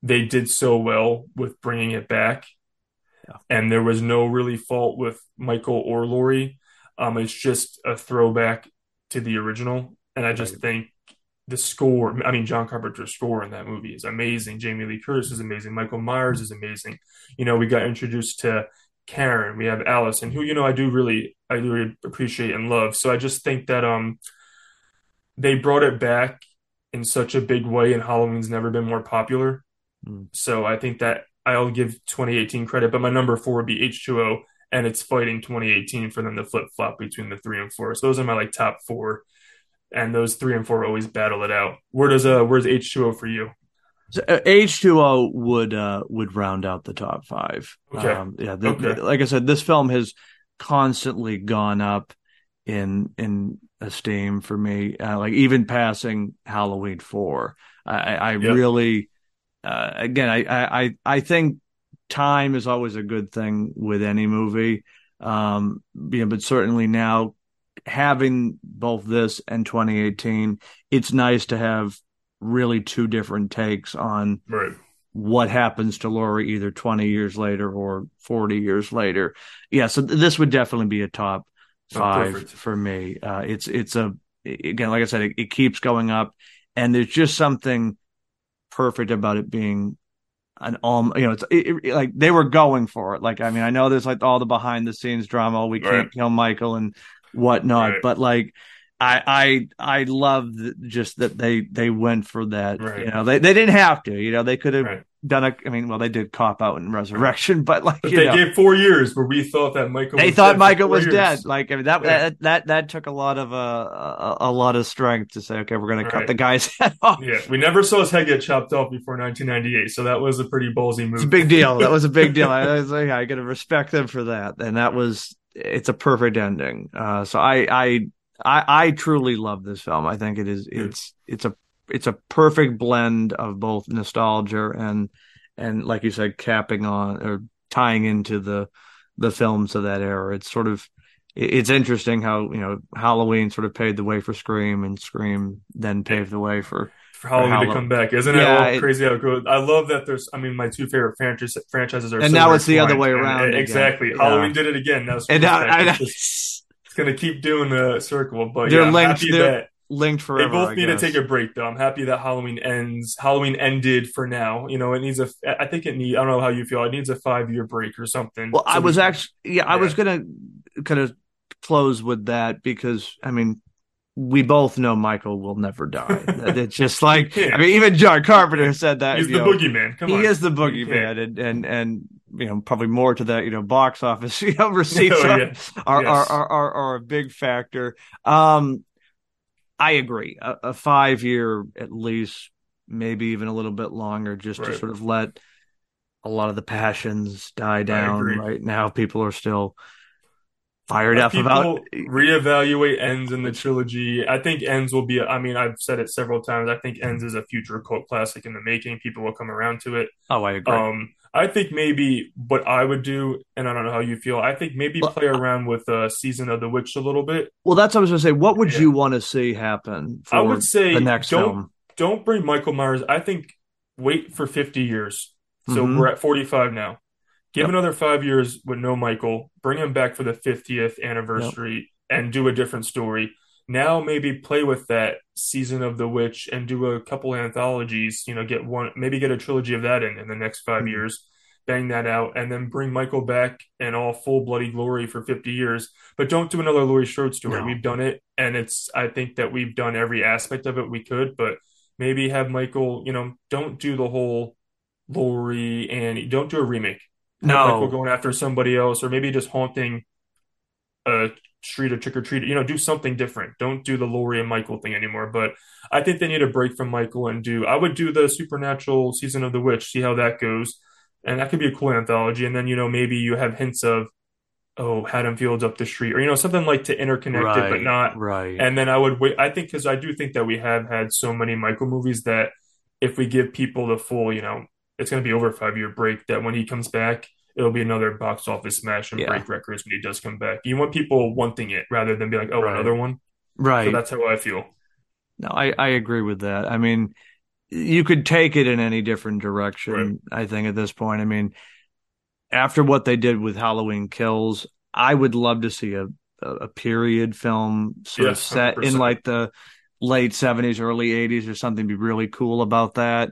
they did so well with bringing it back. Yeah. And there was no really fault with Michael or Laurie. Um, it's just a throwback to the original. And I just Right. think the score, I mean, John Carpenter's score in that movie is amazing. Jamie Lee Curtis is amazing. Michael Myers is amazing. You know, we got introduced to Karen, we have Allison, who, you know, I do really, I do really appreciate and love. So I just think that, um, they brought it back in such a big way, and Halloween's never been more popular. Mm. So I think that I'll give 2018 credit, but my number four would be H2O, and it's fighting 2018 for them to flip flop between the three and four. So those are my like top four, and those three and four always battle it out. Where does uh where's H2O for you? So, uh, H2O would uh would round out the top five. Okay. Um, yeah, the, Okay. the- like I said, this film has constantly gone up in in esteem for me. Uh, like even passing Halloween four. I, I I Yep. really uh, again I, I I think time is always a good thing with any movie. Um, you know, but certainly now having both this and 2018, it's nice to have really two different takes on Right. what happens to Laurie either 20 years later or 40 years later. Yeah, so this would definitely be a top Oh, five for me. Uh, it's it's a again, like I said, it, it keeps going up, and there's just something perfect about it being an um you know it's it, it- like they were going for it like i mean i know there's like all the behind the scenes drama we can't kill michael and whatnot Right. but like i i i love just that they they went for that Right. you know they they didn't have to you know they could have Right. Done a i mean well they did cop out in resurrection *laughs* but like But they know gave four years where we thought that Michael they was thought Michael was years. dead. Like I mean, that, Yeah. that that that took a lot of uh, a a lot of strength to say, okay, we're going to cut Right. the guy's *laughs* head off. Yeah, we never saw his head get chopped off before 1998, so that was a pretty ballsy move. It's a big deal. That was a big deal. *laughs* I was like, I got to respect them for that, and that was it's a perfect ending. Uh, so I I I I truly love this film. I think it is it's it's a it's a perfect blend of both nostalgia and and like you said, capping on or tying into the the films of that era. It's sort of it's interesting how you know Halloween sort of paved the way for Scream, and Scream then paved the way for for Halloween to Halloween. come back. Isn't it Yeah, all it- crazy how it goes? I love that there's, I mean, my two favorite franchise, franchises are And now it's the other way And- around eh, again. exactly. Yeah. Halloween did it again. Now and now. I, It's, just- it's going to keep doing the circle. But They're yeah, linked- they're linked they both I need to take a break, though. I'm happy that Halloween ends. Halloween ended for now. You know, it needs a, I think it needs, I don't know how you feel. It needs a five year break or something. Well, So I was can- actually, yeah, I was gonna kind of close with that because I mean, we both know Michael will never die. *laughs* It's just like, Yeah. I mean, even John Carpenter said that. He's the know, boogeyman. Come he on. is the Yeah. boogeyman, and and and you know probably more to that you know box office *laughs* you know receipts Oh, yeah. are, Yes. are, are are are a big factor. Um, I agree. A, a five year at least, maybe even a little bit longer, just to sort of let a lot of the passions die down. Right now, people are still fired up about. reevaluate Ends in the trilogy. I think Ends will be. I mean, I've said it several times. I think Ends is a future cult classic in the making. People will come around to it. Oh, I agree. Um, I think maybe what I would do, and I don't know how you feel. I think maybe Well, play around with uh, Season of the Witch a little bit. well, that's what I was going to say. What would Yeah. you want to see happen for I would say the next don't film? don't bring Michael Myers. I think wait for 50 years. So Mhm. we're at 45 now. Give Yep. another five years with no Michael. Bring him back for the 50th anniversary and do a different story. Now maybe play with that season of the witch and do a couple anthologies. You know, get one, maybe get a trilogy of that in in the next 5 Mhm. years. Bang that out, and then bring Michael back in all full bloody glory for 50 years. But don't do another Laurie Strode story. No. We've done it, and it's. I think that we've done every aspect of it we could, but maybe have Michael. You know, don't do the whole Laurie and don't do a remake. No. Michael going after somebody else, or maybe just haunting a street or trick or treat. You know, do something different. Don't do the Laurie and Michael thing anymore. But I think they need a break from Michael and do. I would do the Supernatural season of the Witch. See how that goes, and that could be a cool anthology. And then you know maybe you have hints of, oh, Haddonfield's up the street, or you know something like to interconnect it, but not right. and then I would wait. I think because I do think that we have had so many Michael movies that if we give people the full, you know, it's going to be over a five year break. That when he comes back, it'll be another box office smash and Yeah. break records when he does come back. You want people wanting it rather than be like, oh, Right. another one. Right. So that's how I feel. No, I, I agree with that. I mean, you could take it in any different direction, I think, at this point. I mean, after what they did with Halloween Kills, I would love to see a, a, period film sort of set in 100%. like the late 70s, early 80s or something be really cool about that.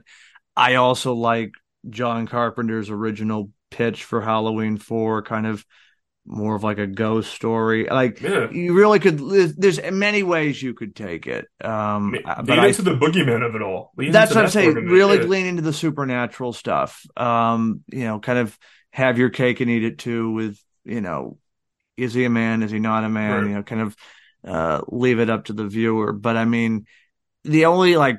I also like John Carpenter's original pitch for Halloween 4, kind of more of like a ghost story. Like, Yeah. you really could, there's, many ways you could take it. Um, Lead but I into the boogeyman of it all. Lead that's what I'm saying. part of it. Really lean into the supernatural stuff. Um, you know, kind of have your cake and eat it too. With you know, is he a man? Is he not a man? Right. You know, kind of uh, leave it up to the viewer. But I mean, the only like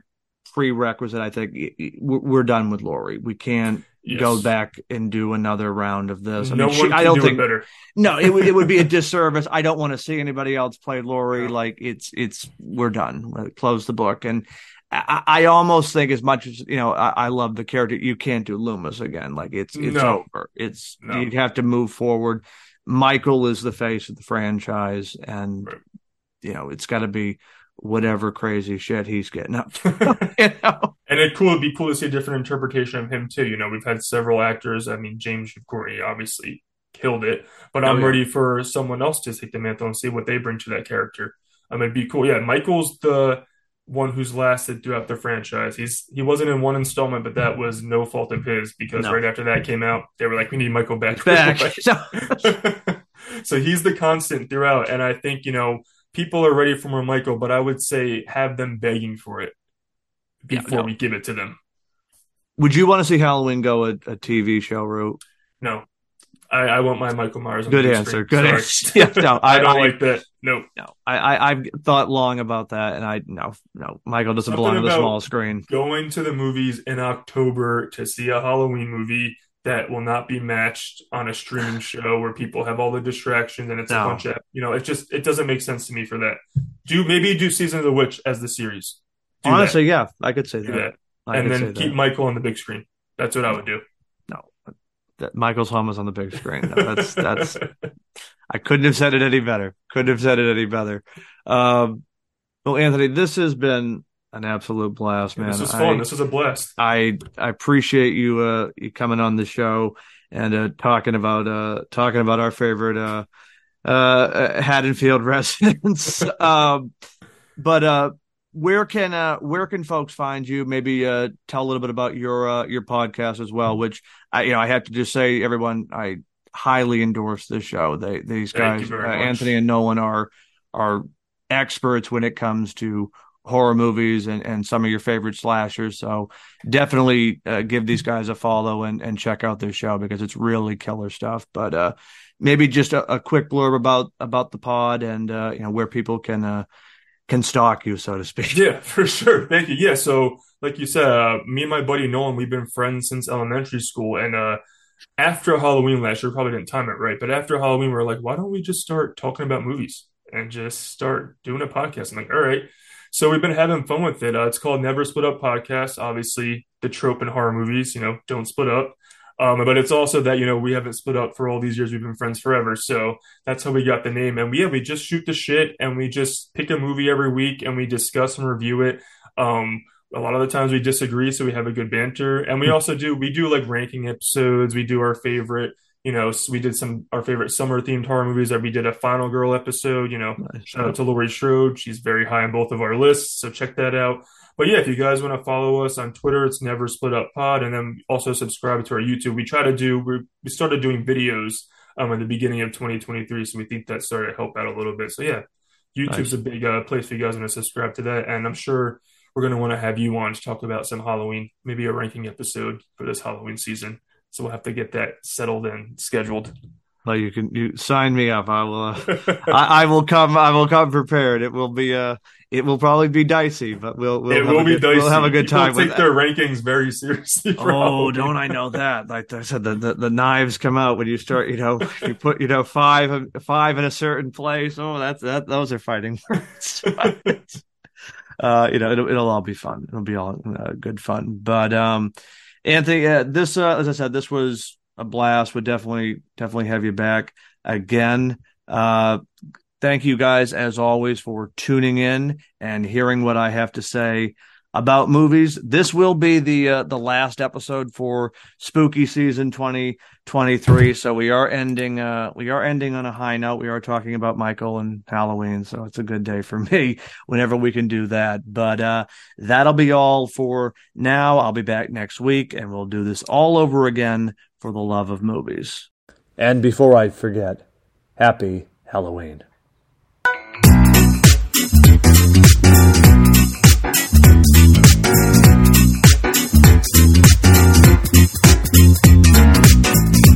prerequisite, I think, we're we're done with Laurie. We can't Yes. go back and do another round of this. I no mean, she, one can I don't do think it better. no, it would it would be a *laughs* disservice. I don't want to see anybody else play Laurie. No. Like it's it's we're done. Close the book. And I, I almost think as much as you know, I, I love the character. You can't do Loomis again. Like it's it's No. over. It's No. you have to move forward. Michael is the face of the franchise, and Right. you know it's got to be whatever crazy shit he's getting up to. *laughs* *laughs* you know? And it cool, it'd be cool to see a different interpretation of him too. You know, we've had several actors. I mean, James Courtney obviously killed it, but Oh, I'm yeah. ready for someone else to take the mantle and see what they bring to that character. Um, it'd be cool. Yeah, Michael's the one who's lasted throughout the franchise. He's he wasn't in one installment, but that was no fault of his because No. right after that came out, they were like, we need Michael back. Back. *laughs* So he's the constant throughout, and I think you know people are ready for more Michael, but I would say have them begging for it Yeah, before no. we give it to them. would you want to see Halloween go a, a TV show route? No, I, I want my Michael Myers. On Good the big answer. screen. Good Sorry. answer. *laughs* Yeah, no, I, *laughs* I- don't I- like that. No, No, I, I I've thought long about that, and I no no Michael doesn't Something belong on the small screen. going to the movies in October to see a Halloween movie that will not be matched on a streaming *sighs* show where people have all the distractions and it's No. a bunch of you know it just it doesn't make sense to me for that. Do maybe do season of the witch as the series. Do Honestly, yeah, I could say that. do that. that, and then keep that. Michael on the big screen. That's what I would do. no, that Michael's home is on the big screen. No, that's that's. *laughs* I couldn't have said it any better. Couldn't have said it any better. Um, well, Anthony, this has been an absolute blast, man. this is I- fun. this is a blast. I I appreciate you uh you coming on the show and uh talking about uh talking about our favorite uh uh Haddonfield *laughs* residents. *laughs* um but uh where can uh where can folks find you? Maybe uh tell a little bit about your uh your podcast as well, which I you know I have to just say everyone I highly endorse this show. They these guys uh. Anthony and Nolan are are experts when it comes to horror movies and, and some of your favorite slashers. So definitely uh, give these guys a follow and, and check out their show because it's really killer stuff. But uh, maybe just a, a, quick blurb about about the pod and uh, you know where people can uh, can stalk you, so to speak. Yeah, *laughs* for sure. Thank you. Yeah, so like you said, uh, me and my buddy Nolan, we've been friends since elementary school, and uh, after Halloween last year, probably didn't time it right, but after Halloween, we are like, why don't we just start talking about movies and just start doing a podcast? I'm like, all right. So we've been having fun with it. Uh, it's called Never Split Up Podcast. Obviously, the trope in horror movies, you know, don't split up. Um, but it's also that you know we haven't split up for all these years. We've been friends forever, so that's how we got the name. And we yeah, we just shoot the shit, and we just pick a movie every week, and we discuss and review it. Um, a lot of the times we disagree, so we have a good banter. And we hmm. also do we do like ranking episodes. We do our favorite you know, so we did some our favorite summer themed horror movies. That we did a Final Girl episode. You know, nice. shout out to Laurie Strode. She's very high on both of our lists, so check that out. But yeah, if you guys want to follow us on Twitter, it's Never Split Up Pod, and then also subscribe to our YouTube. We try to do we started doing videos um at the beginning of 2023, so we think that started to help out a little bit. So yeah, YouTube's nice. a big uh, place for you guys want to subscribe to that, and I'm sure we're going to want to have you on to talk about some Halloween, maybe a ranking episode for this Halloween season. So we'll have to get that settled and scheduled. Well, you can you sign me up. I will. Uh, *laughs* I, I, will come. I will come prepared. It will be uh It will probably be dicey, but we'll. we'll it will be good, dicey. We'll have a good People time. Take their rankings very *laughs* seriously. oh, don't I know that? Like I said, the, the, the knives come out when you start. You know, you put you know five five in a certain place. Oh, that's that. Those are fighting. *laughs* words. uh, you know, it'll, it'll all be fun. It'll be all uh, good fun. But um, Anthony, uh, this uh, as I said, this was a blast. Would definitely definitely have you back again. Uh, thank you guys as always for tuning in and hearing what I have to say about movies. This will be the uh, the last episode for spooky season 2023. So we are ending uh we are ending on a high note. We are talking about Michael and Halloween, so it's a good day for *laughs* me whenever we can do that. But uh that'll be all for now. I'll be back next week and we'll do this all over again for the love of movies. And before I forget, happy Halloween. Thank you.